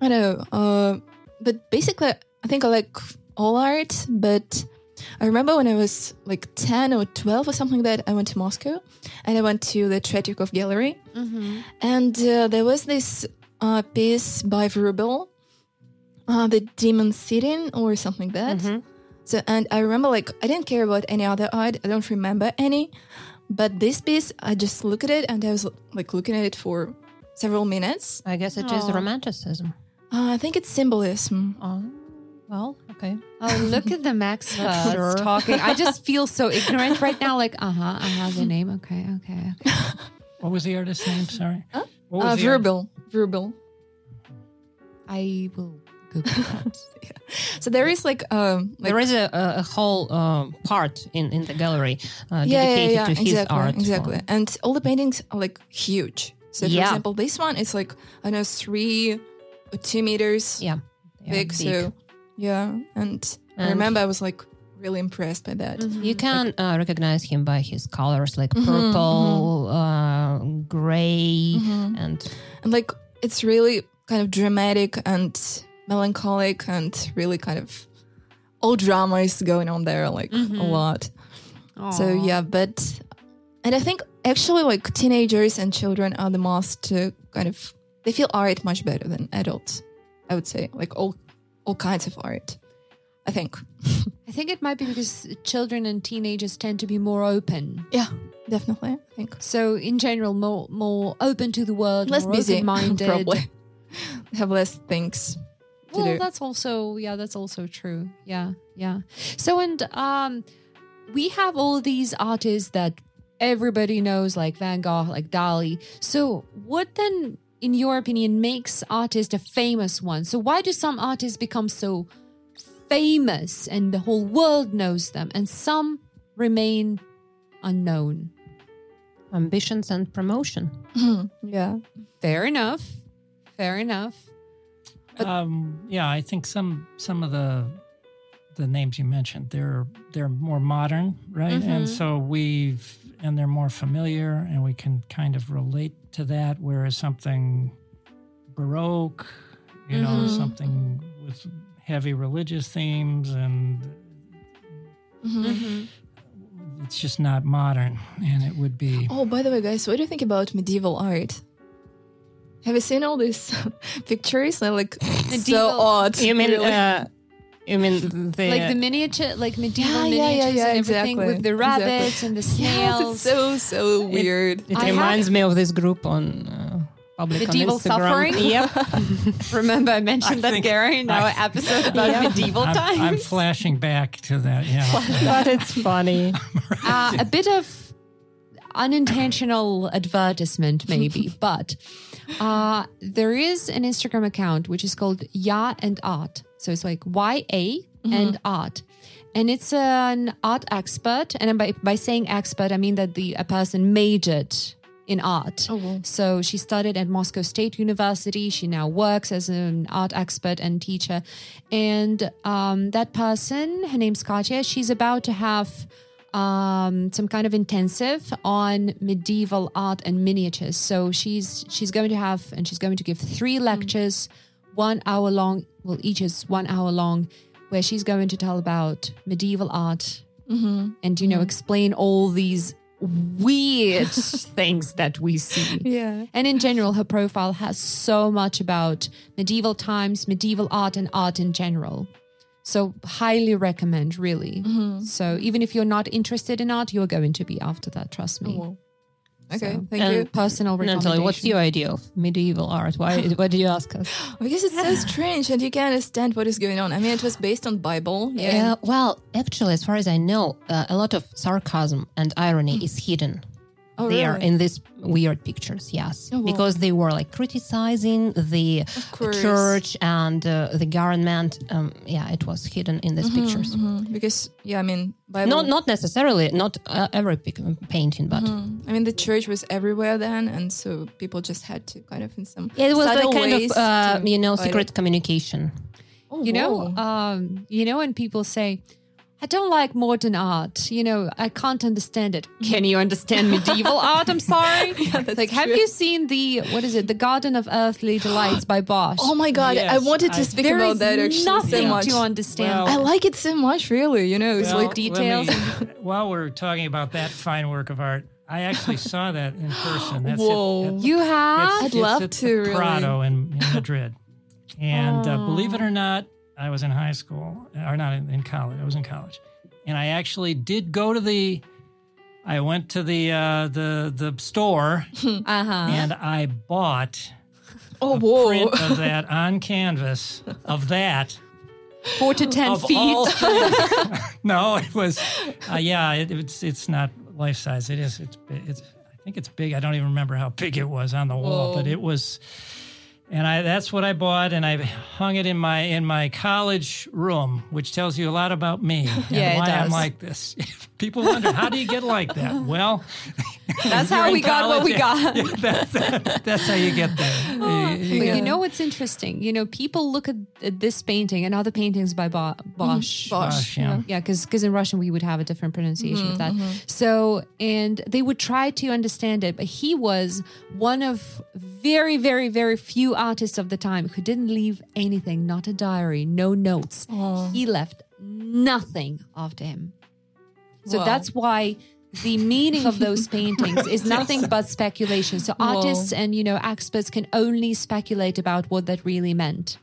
I don't know. Uh, but basically, I think I like all art. But I remember when I was like ten or twelve or something like that, I went to Moscow and I went to the Tretyakov Gallery, Mhm. and uh, there was this uh, piece by Vrubel, uh, the Demon Sitting or something like that. Mhm. So, and I remember like I didn't care about any other art. I don't remember any, but this piece, I just look at it and I was like looking at it for several minutes. I guess it is Aw. romanticism. Uh, I think it's symbolism. Oh, well, okay. Oh, look at the Max experts Sure. talking. I just feel so ignorant right now. Like, uh huh, uh huh, the name. Okay, okay, okay. What was the artist's name? Sorry. Huh? What Uh, was the art- Vrubel. Vrubel. I will Google that. So there is like um like there is a, a, a whole uh, part in, in the gallery uh, yeah, yeah, dedicated yeah, to his exactly, art. exactly. And all the paintings are like huge. So for Yeah. example, this one is like I know three or two meters Yeah. they are big. So yeah, and, I remember I was like really impressed by that. You can uh, recognize him by his colors like Mhm, purple, uh, gray, Mhm. and And like it's really kind of dramatic and melancholic and really kind of all drama is going on there like a Mhm. lot. So yeah, but and I think actually like teenagers and children are the most uh, kind of they feel art much better than adults. I would say like all all kinds of art. I think. I think it might be because children and teenagers tend to be more open. Yeah, definitely. I think So in general, more more open to the world, less busy minded. probably. Have less things to Well, do. that's also yeah, that's also true. Yeah, yeah. So and um, we have all these artists that everybody knows, like Van Gogh, like Dali. So what then, in your opinion, makes artists a famous one? So why do some artists become so famous and the whole world knows them, and some remain unknown? ambitions and promotion. yeah. Fair enough. Fair enough. Um, yeah, I think some some of the the names you mentioned they're they're more modern, right? And Mhm. so we've and they're more familiar, and we can kind of relate to that. Whereas something baroque, you know, Mhm. something with heavy religious themes, and Mhm. it's just not modern, and it would be. Oh, by the way, guys, what do you think about medieval art? Have you seen all these pictures? They're like so Medieval- odd. You mean really. uh, you mean the like the miniature, like medieval Yeah, yeah, yeah, miniatures yeah, and everything exactly, with the exactly. rabbits and the yes, snails. it's so so weird. It I reminds me of this group on uh, public on Medieval Instagram. suffering? Yep. Remember, I mentioned I that Gary in our episode about Yeah. medieval I'm, times. I'm flashing back to that. Yeah. but it's funny. uh, a bit of unintentional advertisement, maybe, but uh, there is an Instagram account which is called Ya and Art. So it's like Y A and Art. And it's an art expert. And by, by saying expert, I mean that the a person majored in art. Oh, wow. So she studied at Moscow State University. She now works as an art expert and teacher. And um, that person, her name's Katya, she's about to have um, some kind of intensive on medieval art and miniatures. So she's she's going to have and she's going to give three lectures, one hour long. Well, each is one hour long, where she's going to tell about medieval art Mm-hmm. and you know explain all these weird things that we see. Yeah. And in general, her profile has so much about medieval times, medieval art, and art in general. So, highly recommend, really. Mm-hmm. So, even if you're not interested in art, you're going to be after that, trust me. Well, okay. So, Thank and- you. Personal recommendation. Natalie, what's your idea of medieval art? Why? Why do you ask us? Because it's so strange and you can't understand what is going on. I mean, it was based on Bible. Yeah. Uh, well, actually, as far as I know, uh, a lot of sarcasm and irony is hidden Oh, there really? in these weird pictures. Yes, Oh, wow. because they were like criticizing the church and uh, the government. Um, yeah, it was hidden in these pictures. Mhm. Because yeah, I mean, Bible. Not not necessarily not uh, every pic- painting, but I mean, the church was everywhere then, and so people just had to kind of in some. yeah, it was subtle like kind ways of uh, you know secret it. communication. Oh, You know, um, you know when people say, "I don't like modern art," you know, I can't understand it. Can you understand medieval art? I'm sorry. that's like, have you seen the what is it, the Garden of Earthly Delights by Bosch? oh my god, I wanted to I- speak there about is that actually nothing so much. to understand. Well- I like it so much, really. You know, it's Well, like details. me- while we're talking about that fine work of art, I actually saw that in person. That's Whoa. It, you it's, have. I'd it's love at to, the really. Prado in, in Madrid. And uh, believe it or not, I was in high school, or not in, in college. I was in college, and I actually did go to the. I went to the uh, the the store Uh huh. and I bought oh a whoa, print of that on canvas of that Four to ten feet. no, it was, uh, yeah, it, it's it's not life size. It is. It's it's. I think it's big. I don't even remember how big it was on the wall, but it was. And I that's what I bought, and I hung it in my in my college room, which tells you a lot about me and Yeah, it why I'm like this. People wonder how do you get like that? Well, That's how we got what we college, got. that's, that's how you get there. You- you But you know what's interesting? You know, people look at at this painting and other paintings by Bo- Bosch. Mm-hmm. Bosch. Gosh, yeah. Yeah, because in Russian we would have a different pronunciation of mm-hmm, that. Mm-hmm. So, and they would try to understand it, but he was one of very, very, very few artists of the time who didn't leave anything, not a diary, no notes. He left nothing after him. So Wow. that's why the meaning of those paintings is nothing but speculation. So artists and you know experts can only speculate about what that really meant.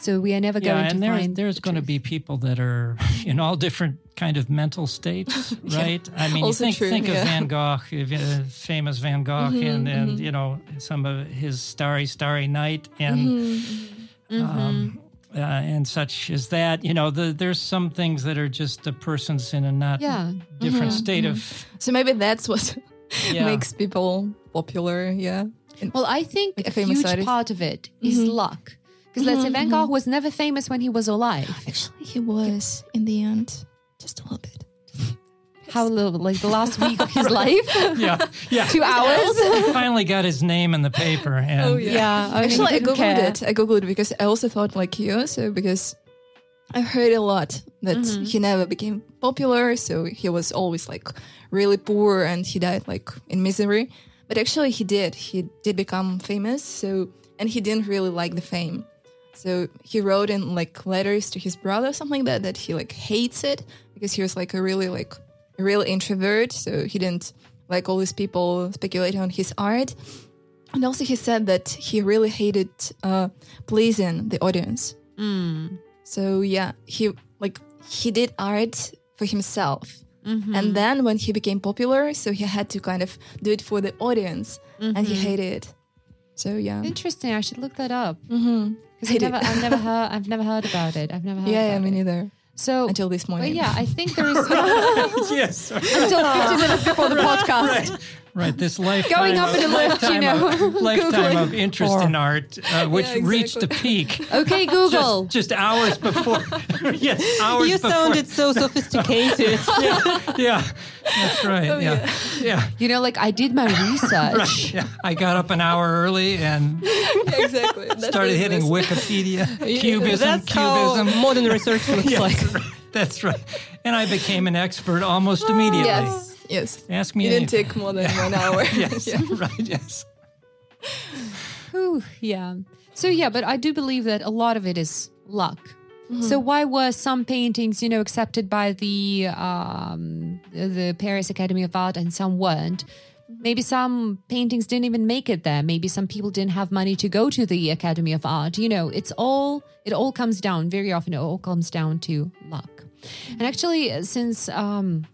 So we are never yeah, going to and there's find. there's going to be people that are in all different kind of mental states, right? I mean, you Also think true, think yeah. of Van Gogh, uh, famous Van Gogh, mm-hmm, and and mm-hmm. you know some of his Starry Starry Night and mm-hmm, um, uh, and such as that. You know, the, there's some things that are just a person's in a not Yeah. different state of so maybe that's what yeah. makes people popular. Yeah. Well, I think a a huge artist. part of it is luck. Because let's say Van Gogh was never famous when he was alive. Actually, he was in the end, just a little bit. How little, like the last week of his life, yeah, yeah. two hours. He finally got his name in the paper, and Oh, Yeah, I mean, Actually, I googled care. it. I googled it because I also thought like you. So because I heard a lot that Mm-hmm. he never became popular, so he was always like really poor and he died like in misery. But actually, he did. He did become famous. So and he didn't really like the fame. So he wrote in like letters to his brother, something like that, that he like hates it because he was like a really like a real introvert. So he didn't like all these people speculating on his art. And also, he said that he really hated uh, pleasing the audience. So yeah, he like he did art for himself, and then when he became popular, so he had to kind of do it for the audience, and he hated it. So yeah, Interesting. I should look that up. mm-hmm. Because I've never, I've never heard, I've never heard about it. I've never heard. yeah, yeah, me it. neither. So, Until this but morning. yeah, I think there is yes, until 15 minutes before the podcast. Right, this lifetime, Going up in a lift, you lifetime know, of, lifetime Googling. of interest in art, uh, which Yeah, reached a peak Okay, Google. just, just hours before. yes, hours You before. sounded so sophisticated. Yeah, that's right. yeah. yeah, You know, like I did my research. yeah. I got up an hour early and Yeah, exactly. That's started hitting was. Wikipedia, cubism, That's how cubism. modern research looks Yes, like. that's right. And I became an expert almost immediately. Yes, yes. Ask me It didn't anything. take more than one hour. Yes, Yeah. right. Yes. Whew, yeah. So yeah, but I do believe that a lot of it is luck. So why were some paintings, you know, accepted by the um, the Paris Academy of Art and some weren't? Maybe some paintings didn't even make it there. Maybe some people didn't have money to go to the Academy of Art. You know, it's all it all comes down. Very often, it all comes down to luck. And actually, since um,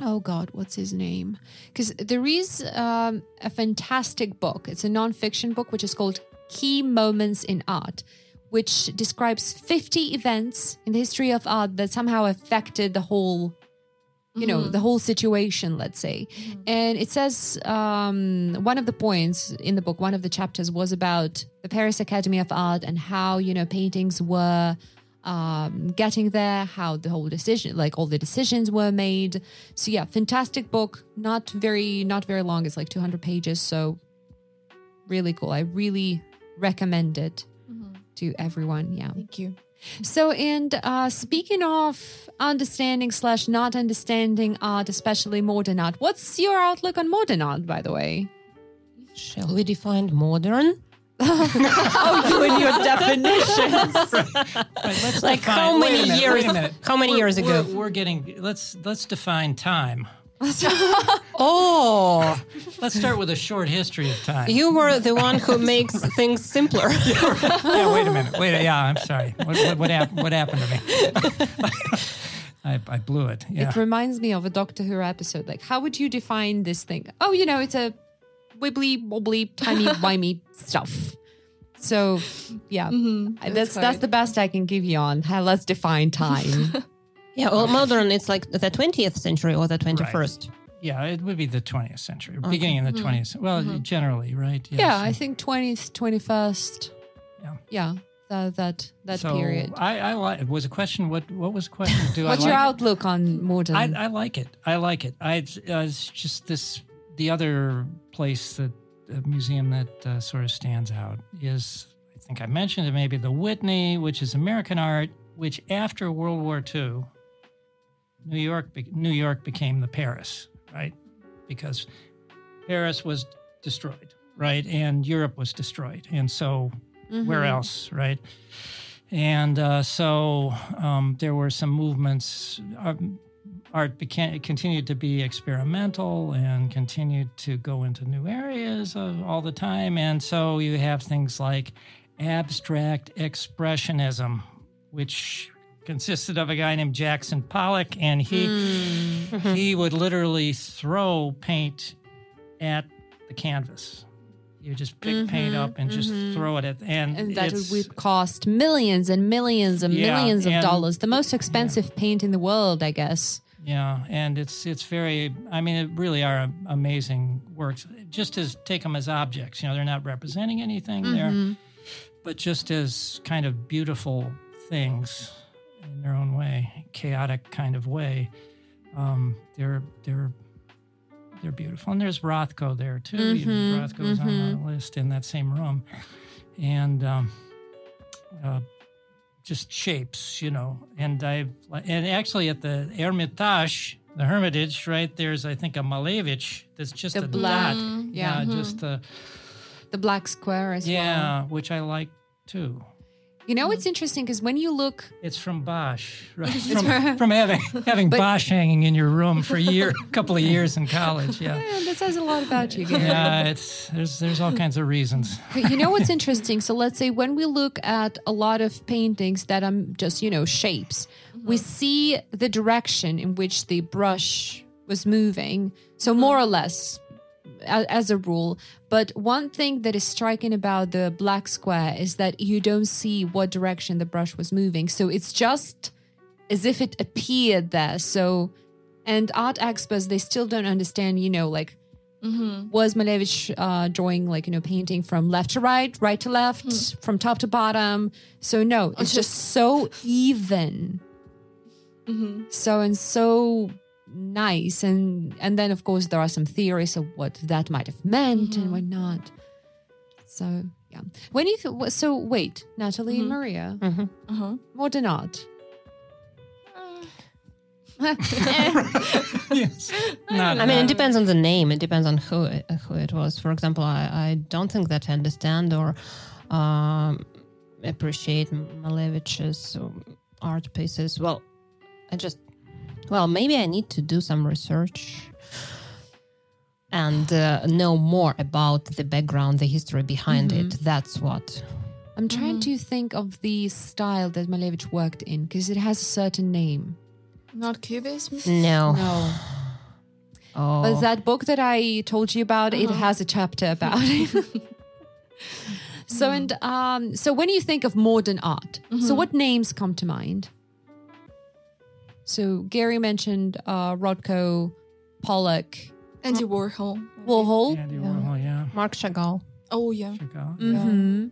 oh god what's his name? Because there is um, a fantastic book. It's a non-fiction book which is called key moments in art which describes 50 events in the history of art that somehow affected the whole you know the whole situation let's say. And it says um, one of the points in the book one of the chapters was about the paris academy of art and how you know paintings were um, getting there, how the whole decision, like all the decisions were made. So yeah, fantastic book. Not very, not very long. It's like 200 pages. So really cool. I really recommend it to everyone. Yeah. Thank you. So, and uh, speaking of understanding slash not understanding art, especially modern art, what's your outlook on modern art, by the way? Shall we define modern? Oh, you and your definitions. Right, let's Like define- how many minute, years? Wait a minute. How many We're- years ago? We're, we're getting. Let's let's define time. Oh. oh, Let's start with a short history of time. you were the one who makes things simpler. yeah, wait a minute. Wait. Yeah, I'm sorry. What what, what, hap- what happened to me? I, I blew it. Yeah. It reminds me of a Doctor Who episode. Like, how would you define this thing? Oh, you know, it's a wibbly wobbly, tiny, wimey stuff. So, yeah, I- that's that's hard. the best I can give you on how let's define time. yeah, well, modern. It's like the twentieth century or the twenty-first. yeah, it would be the 20th century, beginning in the 20th. Well, generally, right? Yes. yeah, I think twentieth, twenty first. Yeah. yeah, that that that so period. I, I like. Was a question? What what was the question? Do What's I your like it? outlook on modern? I, I like it. I like it. I uh, it's just this the other place that a museum that uh, sort of stands out is I think I mentioned it maybe the Whitney, which is American art, which after World War II, New York New York became the Paris, right? Because Paris was destroyed, right, and Europe was destroyed, and so where else, right? And uh, so um, there were some movements. Um, art became continued to be experimental and continued to go into new areas all the time. And so you have things like abstract expressionism, which consisted of a guy named Jackson Pollock, and he hmm. he would literally throw paint at the canvas. You just pick mm-hmm, paint up and just mm-hmm. throw it at, and, and that would cost millions and millions and Yeah, millions of and- dollars. The most expensive paint in the world, I guess. Yeah, and it's it's very. I mean, it really are amazing works. Just as take them as objects. You know, they're not representing anything there, mm-hmm. but just as kind of beautiful things in their own way, chaotic kind of way. Um, they're they're they're beautiful, and there's Rothko there too. Rothko was on the list in that same room, and. Um, uh, just shapes, you know. And I and actually at the Hermitage, the Hermitage, right there's I think a Malevich that's just The a black, dot. yeah. just a The black square as well. yeah, which I like too. You know, it's mm. interesting because when you look, It's from Bosch, right? From, from having having Bosch hanging in your room for a year, a couple of years in college. Yeah, Man, that says a lot about you. Gary. yeah. It's there's there's all kinds of reasons. But you know what's interesting? So let's say when we look at a lot of paintings that are just, you know, shapes, we mm-hmm. see the direction in which the brush was moving. So more mm. or less as a rule. But one thing that is striking about the black square is that you don't see what direction the brush was moving. So it's just as if it appeared there. So, and art experts, they still don't understand, you know, like, mm-hmm. was Malevich uh, drawing, like, you know, painting from left to right, right to left, hmm. from top to bottom? So, no, it's just so even. Mm-hmm. So, and so nice. And and then of course there are some theories of what that might have meant and whatnot. So yeah. When you th- so wait natalie and maria. Uh-huh. modern art yes. Not, I mean, it depends on the name. It depends on who it, who it was. For example, I, I don't think that I understand or um, appreciate Malevich's um, art pieces. Well, I just, well, maybe I need to do some research and uh, know more about the background, the history behind it. Mm-hmm. That's what. I'm trying mm-hmm. to think of the style that Malevich worked in because it has a certain name. Not cubism. No. No. Oh. But that book that I told you about, it uh-huh. has a chapter about it. so mm. and um, so when you think of modern art, so mm-hmm. what names come to mind? So Gary mentioned uh, Rothko, Pollock, Andy Warhol. Warhol. Andy Warhol, yeah. Marc Chagall. Oh yeah. Chagall. hmm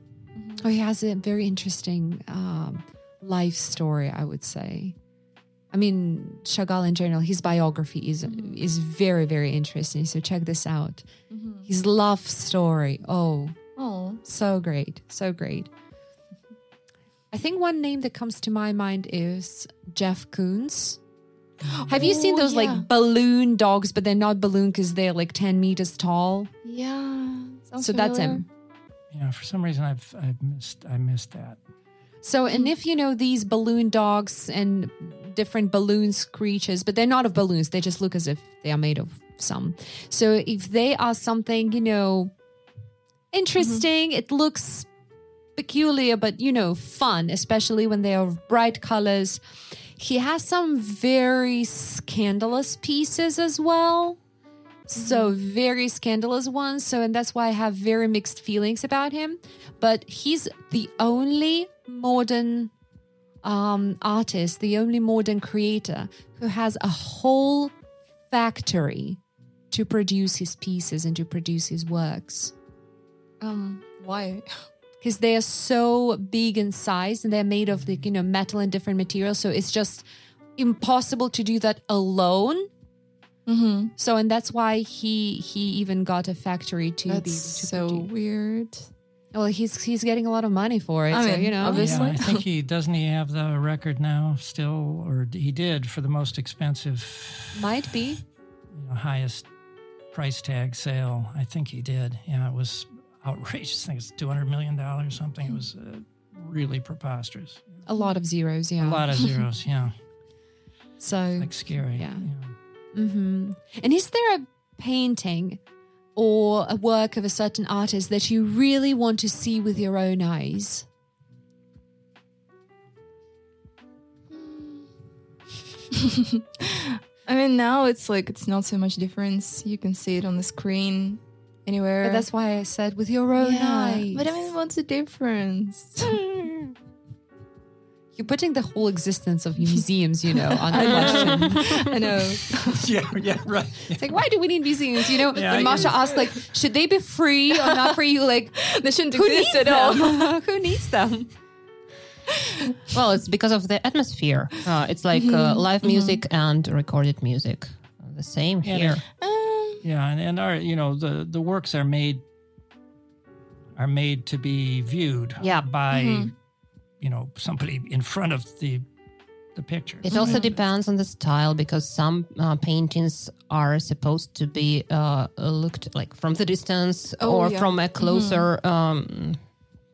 Oh, he has a very interesting um, life story, I would say. I mean, Chagall in general, his biography is is very very interesting. So check this out. His love story. Oh, Oh. so great, so great. I think one name that comes to my mind is Jeff Koons. Have you seen Oh, those yeah. like balloon dogs, but they're not balloon because they're like 10 meters tall? Yeah. Sounds so that's him. Yeah, for some reason I've I've missed I missed that. So, and if you know these balloon dogs and different balloon creatures, but they're not of balloons, they just look as if they are made of some. So, if they are something, you know, mm-hmm. interesting, it looks peculiar, but you know, fun, especially when they are bright colors. He has some very scandalous pieces as well. So very scandalous ones. So and that's why I have very mixed feelings about him. But he's the only modern um, artist, the only modern creator who has a whole factory to produce his pieces and to produce his works. Um. Why? Because they are so big in size and they're made of like, you know, metal and different materials. So it's just impossible to do that alone. Mm-hmm. So and that's why he he even got a factory to That's be able to so produce. weird. Well, he's he's getting a lot of money for it. I so mean, you know, obviously. Yeah, I think he doesn't he have the record now still, or he did for the most expensive, might be. you know, highest price tag sale. I think he did. Yeah, it was outrageous. I think it's two hundred million dollars something. It was uh, really preposterous. A lot of zeros, yeah. A lot of zeros. Yeah, So, like scary. Yeah. mm-hmm and is there a painting or a work of a certain artist that you really want to see with your own eyes? I mean, now it's like it's not so much difference. You can see it on the screen anywhere. But that's why I said with your own yeah. eyes. But I mean, what's the difference? You're putting the whole existence of museums, you know, on the question. I know. yeah, yeah, right. It's like, why do we need museums? You know, Yeah, I when Masha guess. asked, like, should they be free or not free? You like, they shouldn't who exist at all. who needs them? Well, it's because of the atmosphere. Uh, it's like uh, live music and recorded music. The same Yeah, here. Um, Yeah, and, and our you know the the works are made are made to be viewed Yeah. by you know somebody in front of the the picture. It also depends on the style because some uh, paintings are supposed to be uh, looked like from the distance Oh, or yeah. from a closer um,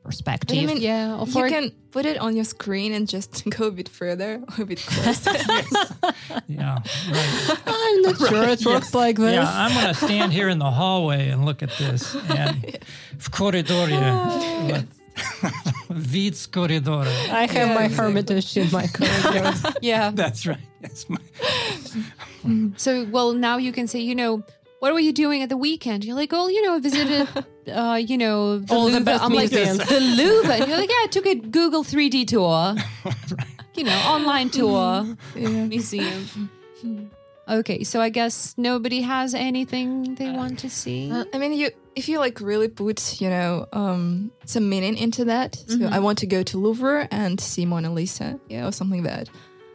perspective. I mean, yeah, or you can put it on your screen and just go a bit further or a bit closer. yeah, right. I'm not right. sure it yes. like this. Yeah, I'm going to stand here in the hallway and look at this. And yeah. corridoria. Ah, Vids corridor. I have yeah, my exactly. hermitage in my corridor. yeah. That's right. That's my. Mm. so, well, now you can say, you know, what were you doing at the weekend? You're like, oh, you know, I visited, uh, you know, the All the Louvre. best I'm like, museums. the Louvre. And you're like, yeah, I took a Google 3D tour, you know, online tour, museum. Okay, so I guess nobody has anything they want to see. I mean, you if you like really put you know um, some meaning into that. So I want to go to Louvre and see Mona Lisa, yeah, or something like that.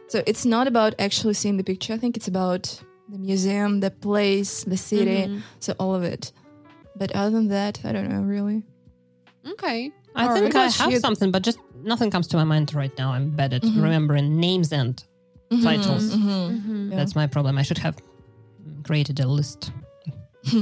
So it's not about actually seeing the picture. I think it's about the museum, the place, the city, mm-hmm. so all of it. But other than that, I don't know really. okay. I All think right. I have You- something, but just nothing comes to my mind right now. I'm bad at mm-hmm. remembering names and mm-hmm. titles. Mm-hmm. That's my problem. I should have created a list.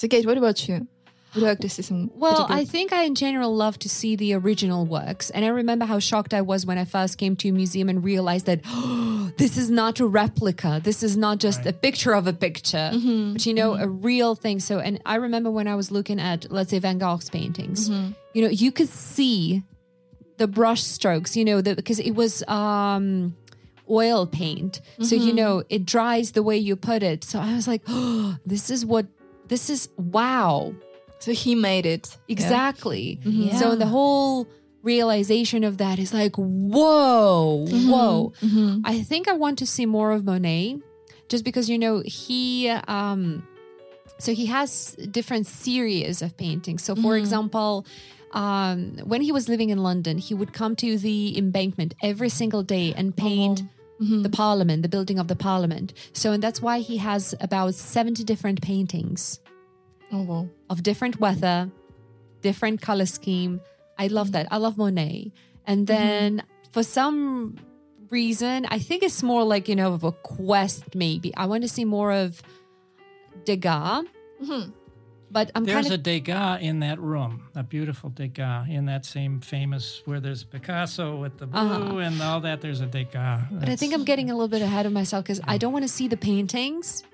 So Kate, what about you? Would you like to see some? Well, particular- I think I in general love to see the original works. And I remember how shocked I was when I first came to a museum and realized that oh, this is not a replica. This is not just a picture of a picture, mm-hmm. but you know, a real thing. So, and I remember when I was looking at, let's say, Van Gogh's paintings, mm-hmm. you know, you could see the brush strokes, you know, the, because it was um, oil paint. So, you mm-hmm. know, it dries the way you put it. So I was like, oh, this is what, this is wow. so he made it Yeah. Exactly. Yeah. So the whole realization of that is like, whoa, whoa. I think I want to see more of Monet just because, you know, he, um, so he has different series of paintings. So, for example, um, when he was living in London, he would come to the embankment every single day and paint the parliament, the building of the parliament. So, and that's why he has about 70 different paintings Oh wow. of different weather, different color scheme. I love mm-hmm. that. I love Monet. And mm-hmm. then for some reason, I think it's more like, you know, of a quest, maybe. I want to see more of Degas. Mm-hmm. But I'm There's kind a. Degas in that room, a beautiful Degas in that same famous where there's Picasso with the uh-huh. blue Uh-huh. and all that. There's a Degas. But I think I'm getting a little bit ahead of myself because I don't want to see the paintings.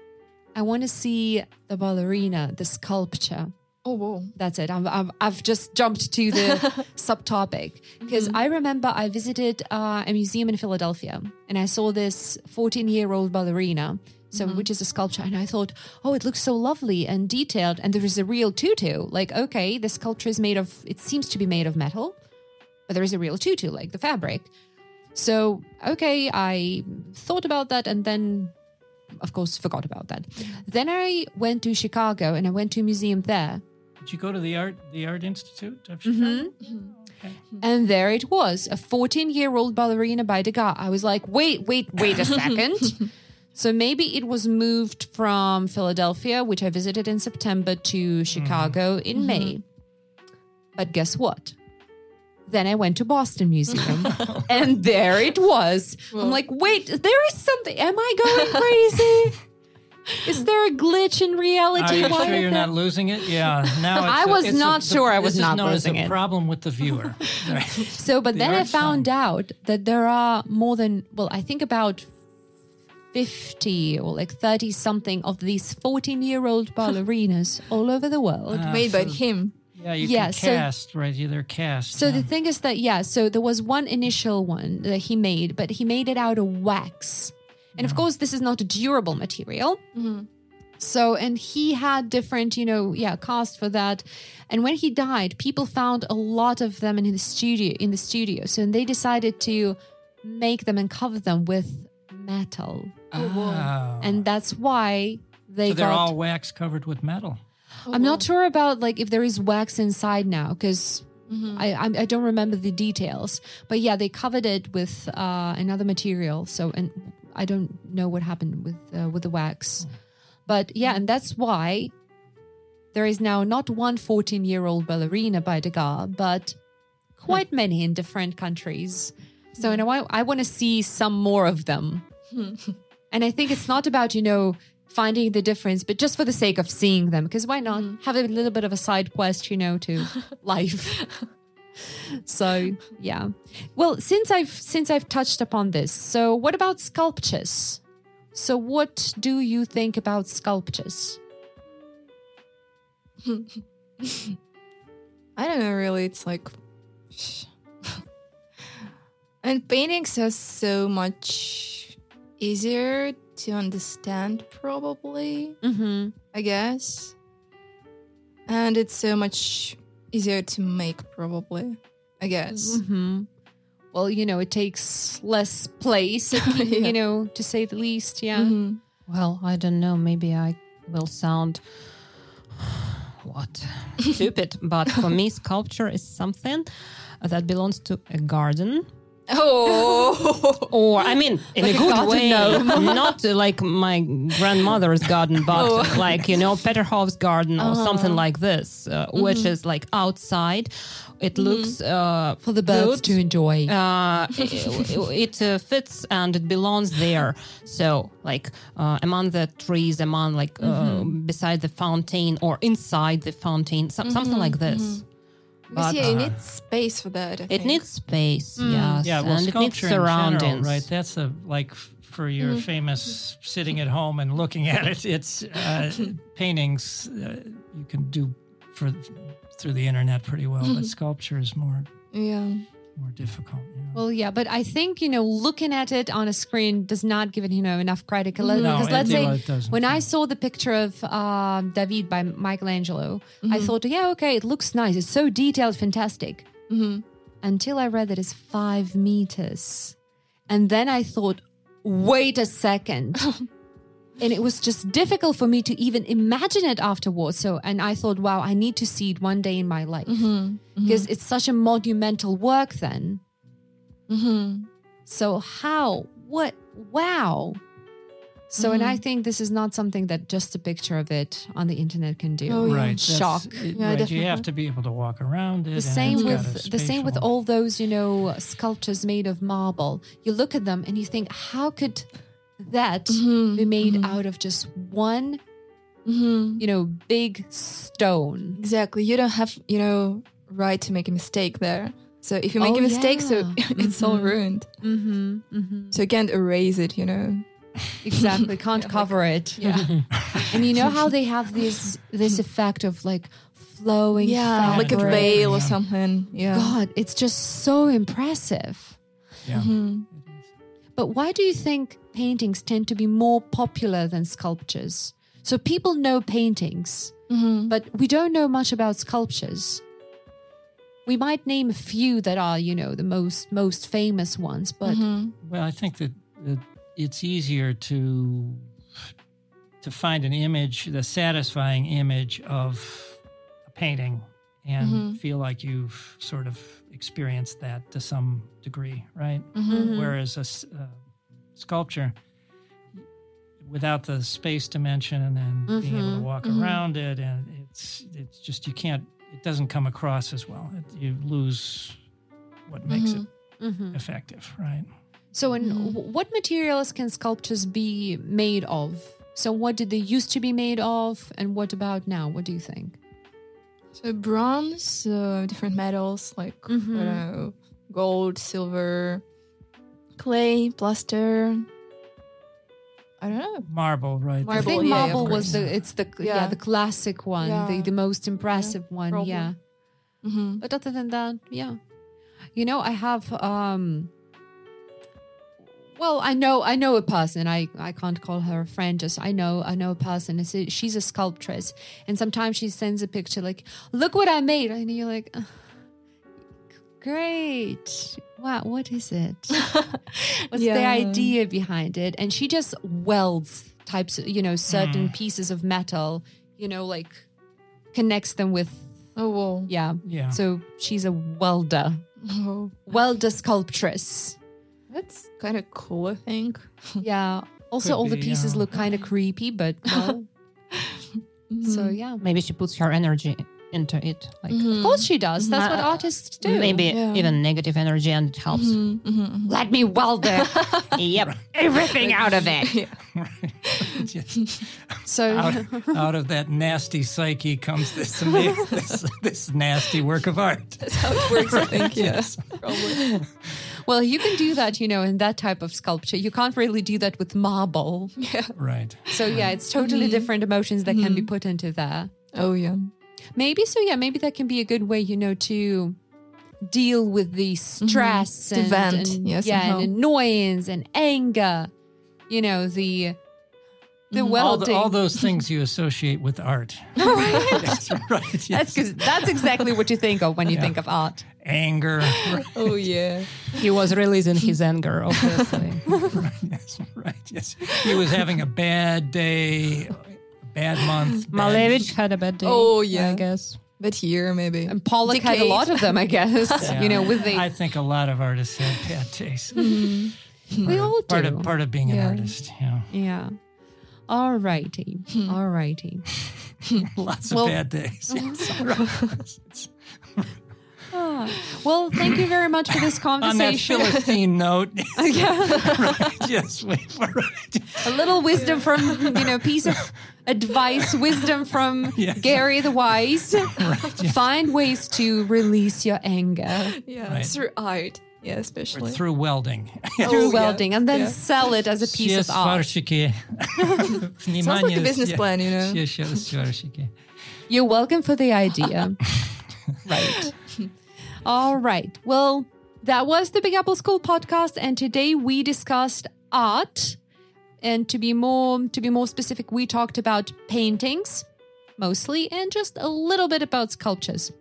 I want to see the ballerina, the sculpture. Oh wow. That's it. I'm, I'm, I've just jumped to the subtopic because mm-hmm. I remember I visited uh, a museum in Philadelphia and I saw this 14 year old ballerina, so mm-hmm. which is a sculpture, and I thought, oh, it looks so lovely and detailed, and there is a real tutu. Like, okay, the sculpture is made of. It seems to be made of metal, but there is a real tutu, like the fabric. So okay, I thought about that, and then of course forgot about that. Mm-hmm. Then I went to Chicago and I went to a museum there. Did you go to the art the Art Institute of Mm-hmm. Okay. Mm-hmm. And there it was, a 14 year old ballerina by Degas. I was like, wait, wait, wait a second. so maybe it was moved from Philadelphia, which I visited in September, to mm-hmm. Chicago in mm-hmm. May. But guess what? Then I went to Boston Museum and there it was. I'm like, wait, there is something. Am I going crazy? is there a glitch in reality? Are you Why sure you're that- not losing it? Yeah. Now it's I a- was it's a- not the- sure I was this is not known as losing a it. problem with the viewer. Right. So, but The then I found fine. out that there are more than, well, I think about 50 or like 30 something of these 14 year old ballerinas all over the world. Ah, Made by him. Yeah, you Yeah, can so- cast, right? Yeah, they're cast. so yeah. the thing is that, yeah, so there was one initial one that he made, but he made it out of wax. And of course, this is not a durable material. Mm-hmm. So, and he had different, you know, yeah, cost for that. And when he died, people found a lot of them in the studio. In the studio, so and they decided to make them and cover them with metal, Oh. Ah. and that's why they so they're got. all wax covered with metal. Oh, I'm not sure about like if there is wax inside now because. Mm-hmm. I, I I don't remember the details, but yeah, they covered it with uh, another material. So, and I don't know what happened with uh, with the wax, but yeah, and that's why there is now not one 14 year old ballerina by Degas, but quite many in different countries. So, and I, I want to see some more of them. and I think it's not about, you know, finding the difference, but just for the sake of seeing them, because why not have a little bit of a side quest, you know, to life. so yeah. Well, since I've since I've touched upon this, so what about sculptures? So what do you think about sculptures? I don't know really. It's like and paintings are so much easier to understand probably, Mm-hmm. I guess. And it's so much easier to make probably, I guess. Mm-hmm. Well, you know, it takes less place, you, Yeah. you know, to say the least. Yeah. Mhm. Well, I don't know. Maybe I will sound what stupid, but for me, sculpture is something that belongs to a garden Oh, Or, I mean, in Like a a good garden way, not like my grandmother's garden, but Oh. like, you know, Peterhof's garden or something Uh-huh. like this, uh, which Mm-hmm. is like outside. It looks uh, For the birds good. to enjoy. uh, it, it uh, fits and it belongs there. So, like uh, among the trees, among like uh, Mm-hmm. beside the fountain or inside the fountain, some, something like this. Because But, yeah, you uh, need space for that. I It think. needs space, Mm. yes, Yeah, well, and it needs sculpture in general, surroundings. right? That's a like for your Mm-hmm. famous sitting at home and looking at it. It's uh, paintings uh, you can do for through the internet pretty well, Mm-hmm. but sculpture is more Yeah. More difficult. yeah. Well, yeah, but I think you know, looking at it on a screen does not give it you know enough credit. Because No, let's it- say well, it doesn't, when I saw the picture of um, David by Michelangelo, I thought, yeah, okay, it looks nice. It's so detailed, fantastic. Mm-hmm. Until I read that it's five meters, and then I thought, wait a second. And it was just difficult for me to even imagine it afterwards. So, and I thought, wow, I need to see it one day in my life mm-hmm. Mm-hmm. because it's such a monumental work then. Mm-hmm. So how? What? Wow. So, and mm-hmm. I think this is not something that just a picture of it on the internet can do. Oh, yeah. Right, that's- Shock. it- Yeah, right, you have to be able to walk around it. The same with a the same with all those you know sculptures made of marble. You look at them and you think, how could that Mm-hmm. be made out of just one, Mm-hmm. you know, big stone? Exactly. You don't have, you know, right to make a mistake there. So if you make Oh, a mistake, so yeah. it's all ruined. Mm-hmm. mm-hmm. So you can't erase it, you know. Exactly. Can't cover it. Yeah. And you know how they have this this effect of like flowing, yeah, like a fabric? veil or something. Yeah. God, it's just so impressive. Yeah. But why do you think paintings tend to be more popular than sculptures? So people know paintings, Mhm. but we don't know much about sculptures. We might name a few that are, you know, the most most famous ones, but Mhm. Well, I think that, that it's easier to to find an image, the satisfying image of a painting, and Mm-hmm. feel like you've sort of experienced that to some degree, right? Mhm. Whereas a uh, sculpture, without the space dimension and then being able to Mhm, walk mhm. around it, and it's it's just you can't. It doesn't come across as well. It, you lose what makes it Mhm. effective, right? So, in wh- what materials can sculptures be made of? So, what did they used to be made of, and what about now? What do you think? So bronze, uh, different metals like I Mhm. don't know, gold, silver, clay, plaster. I don't know. Marble, right? I Marble, think yeah, of marble was the it's the yeah, Yeah. the classic one, the, Yeah. the most impressive one. probably. Yeah, Mm-hmm. but other than that, yeah, you know, I have um. Well, I know I know a person. I, I can't call her a friend. Just I know I know a person. It's a, she's a sculptress, and sometimes she sends a picture like, "Look what I made," and you're like, "Ugh, "Great! Wow, what is it? What's the idea behind it?" And she just welds types, you know, certain hmm. pieces of metal, you know, like connects them with Oh, whoa. yeah. Yeah. So she's a welder, Oh, welder sculptress. That's kind of cool, I think. Yeah. Also, Could all the pieces yeah. look kind of creepy, but well. so mm-hmm. yeah, Maybe she puts her energy into it. Like mm-hmm. of course she does. That's what artists do. maybe Yeah. even negative energy and it helps. Mm-hmm. mm-hmm let me weld it. Yep. Everything out of it. So out, out of that nasty psyche comes this, ama- this this nasty work of art. That's how it works, I think. Yeah. Probably. Well, you can do that, you know, in that type of sculpture. You can't really do that with marble. Yeah. Right. So yeah, it's totally mm-hmm. different emotions that can be mm-hmm. put into there. Oh, yeah. Maybe so. Yeah, maybe that can be a good way, you know, to deal with the mm-hmm. stress To and, vent, and- yeah, yeah, and annoyance and anger. You know the the All, welding. the, all those things you associate with art. Yes, right. Yes. that's 'cause- that's exactly what you think of when you think of art. Anger. Right. Oh, yeah. He was releasing his anger, obviously. right, Yes. Right. Yes. He was having a bad day, a bad month. bad- Malevich had a bad day. Oh, yeah. I guess. But here, maybe. And Pollock had a lot of them, I guess. You know, with the I think a lot of artists have bad taste. Mm-hmm. we all do. Part of part of being an artist, yeah. yeah. All righty. Hmm. All righty. Lots Well- of bad days. Yes. Well, thank you very much for this conversation. On that Philistine note. right, yes, wait, right. A little wisdom from, you know, piece of advice, wisdom from yes. Gary the Wise. Right, yes. Find ways to release your anger. Yeah, right. through art. Yeah, especially. Or through welding. through oh, welding, and then yeah. sell it as a piece of art. Sounds like a business plan, you know. You're welcome for the idea. right. All right. Well, that was the Big Apple School podcast, and today we discussed art. And to be more to be more specific, we talked about paintings mostly, and just a little bit about sculptures.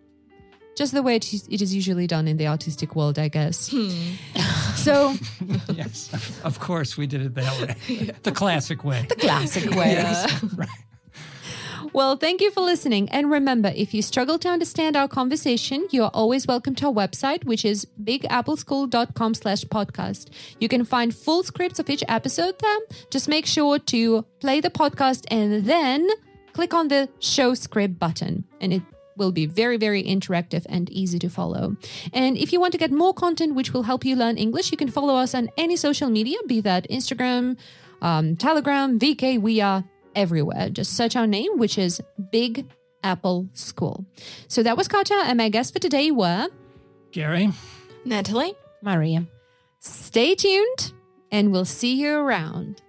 Just the way it is, it is usually done in the artistic world, I guess. Hmm. so Yes, of course we did it that way. The classic way. The classic way. Right. Well, thank you for listening. And remember, if you struggle to understand our conversation, you are always welcome to our website, which is bigappleschool.com slash podcast. You can find full scripts of each episode there. Just make sure to play the podcast and then click on the show script button. And it will be very, very interactive and easy to follow. And if you want to get more content which will help you learn English, you can follow us on any social media, be that Instagram, um, Telegram, VK. We are everywhere. Just search our name, which is Big Apple School. So that was Katja, and my guests for today were Gary. Natalie? Maria. stay tuned, and we'll see you around.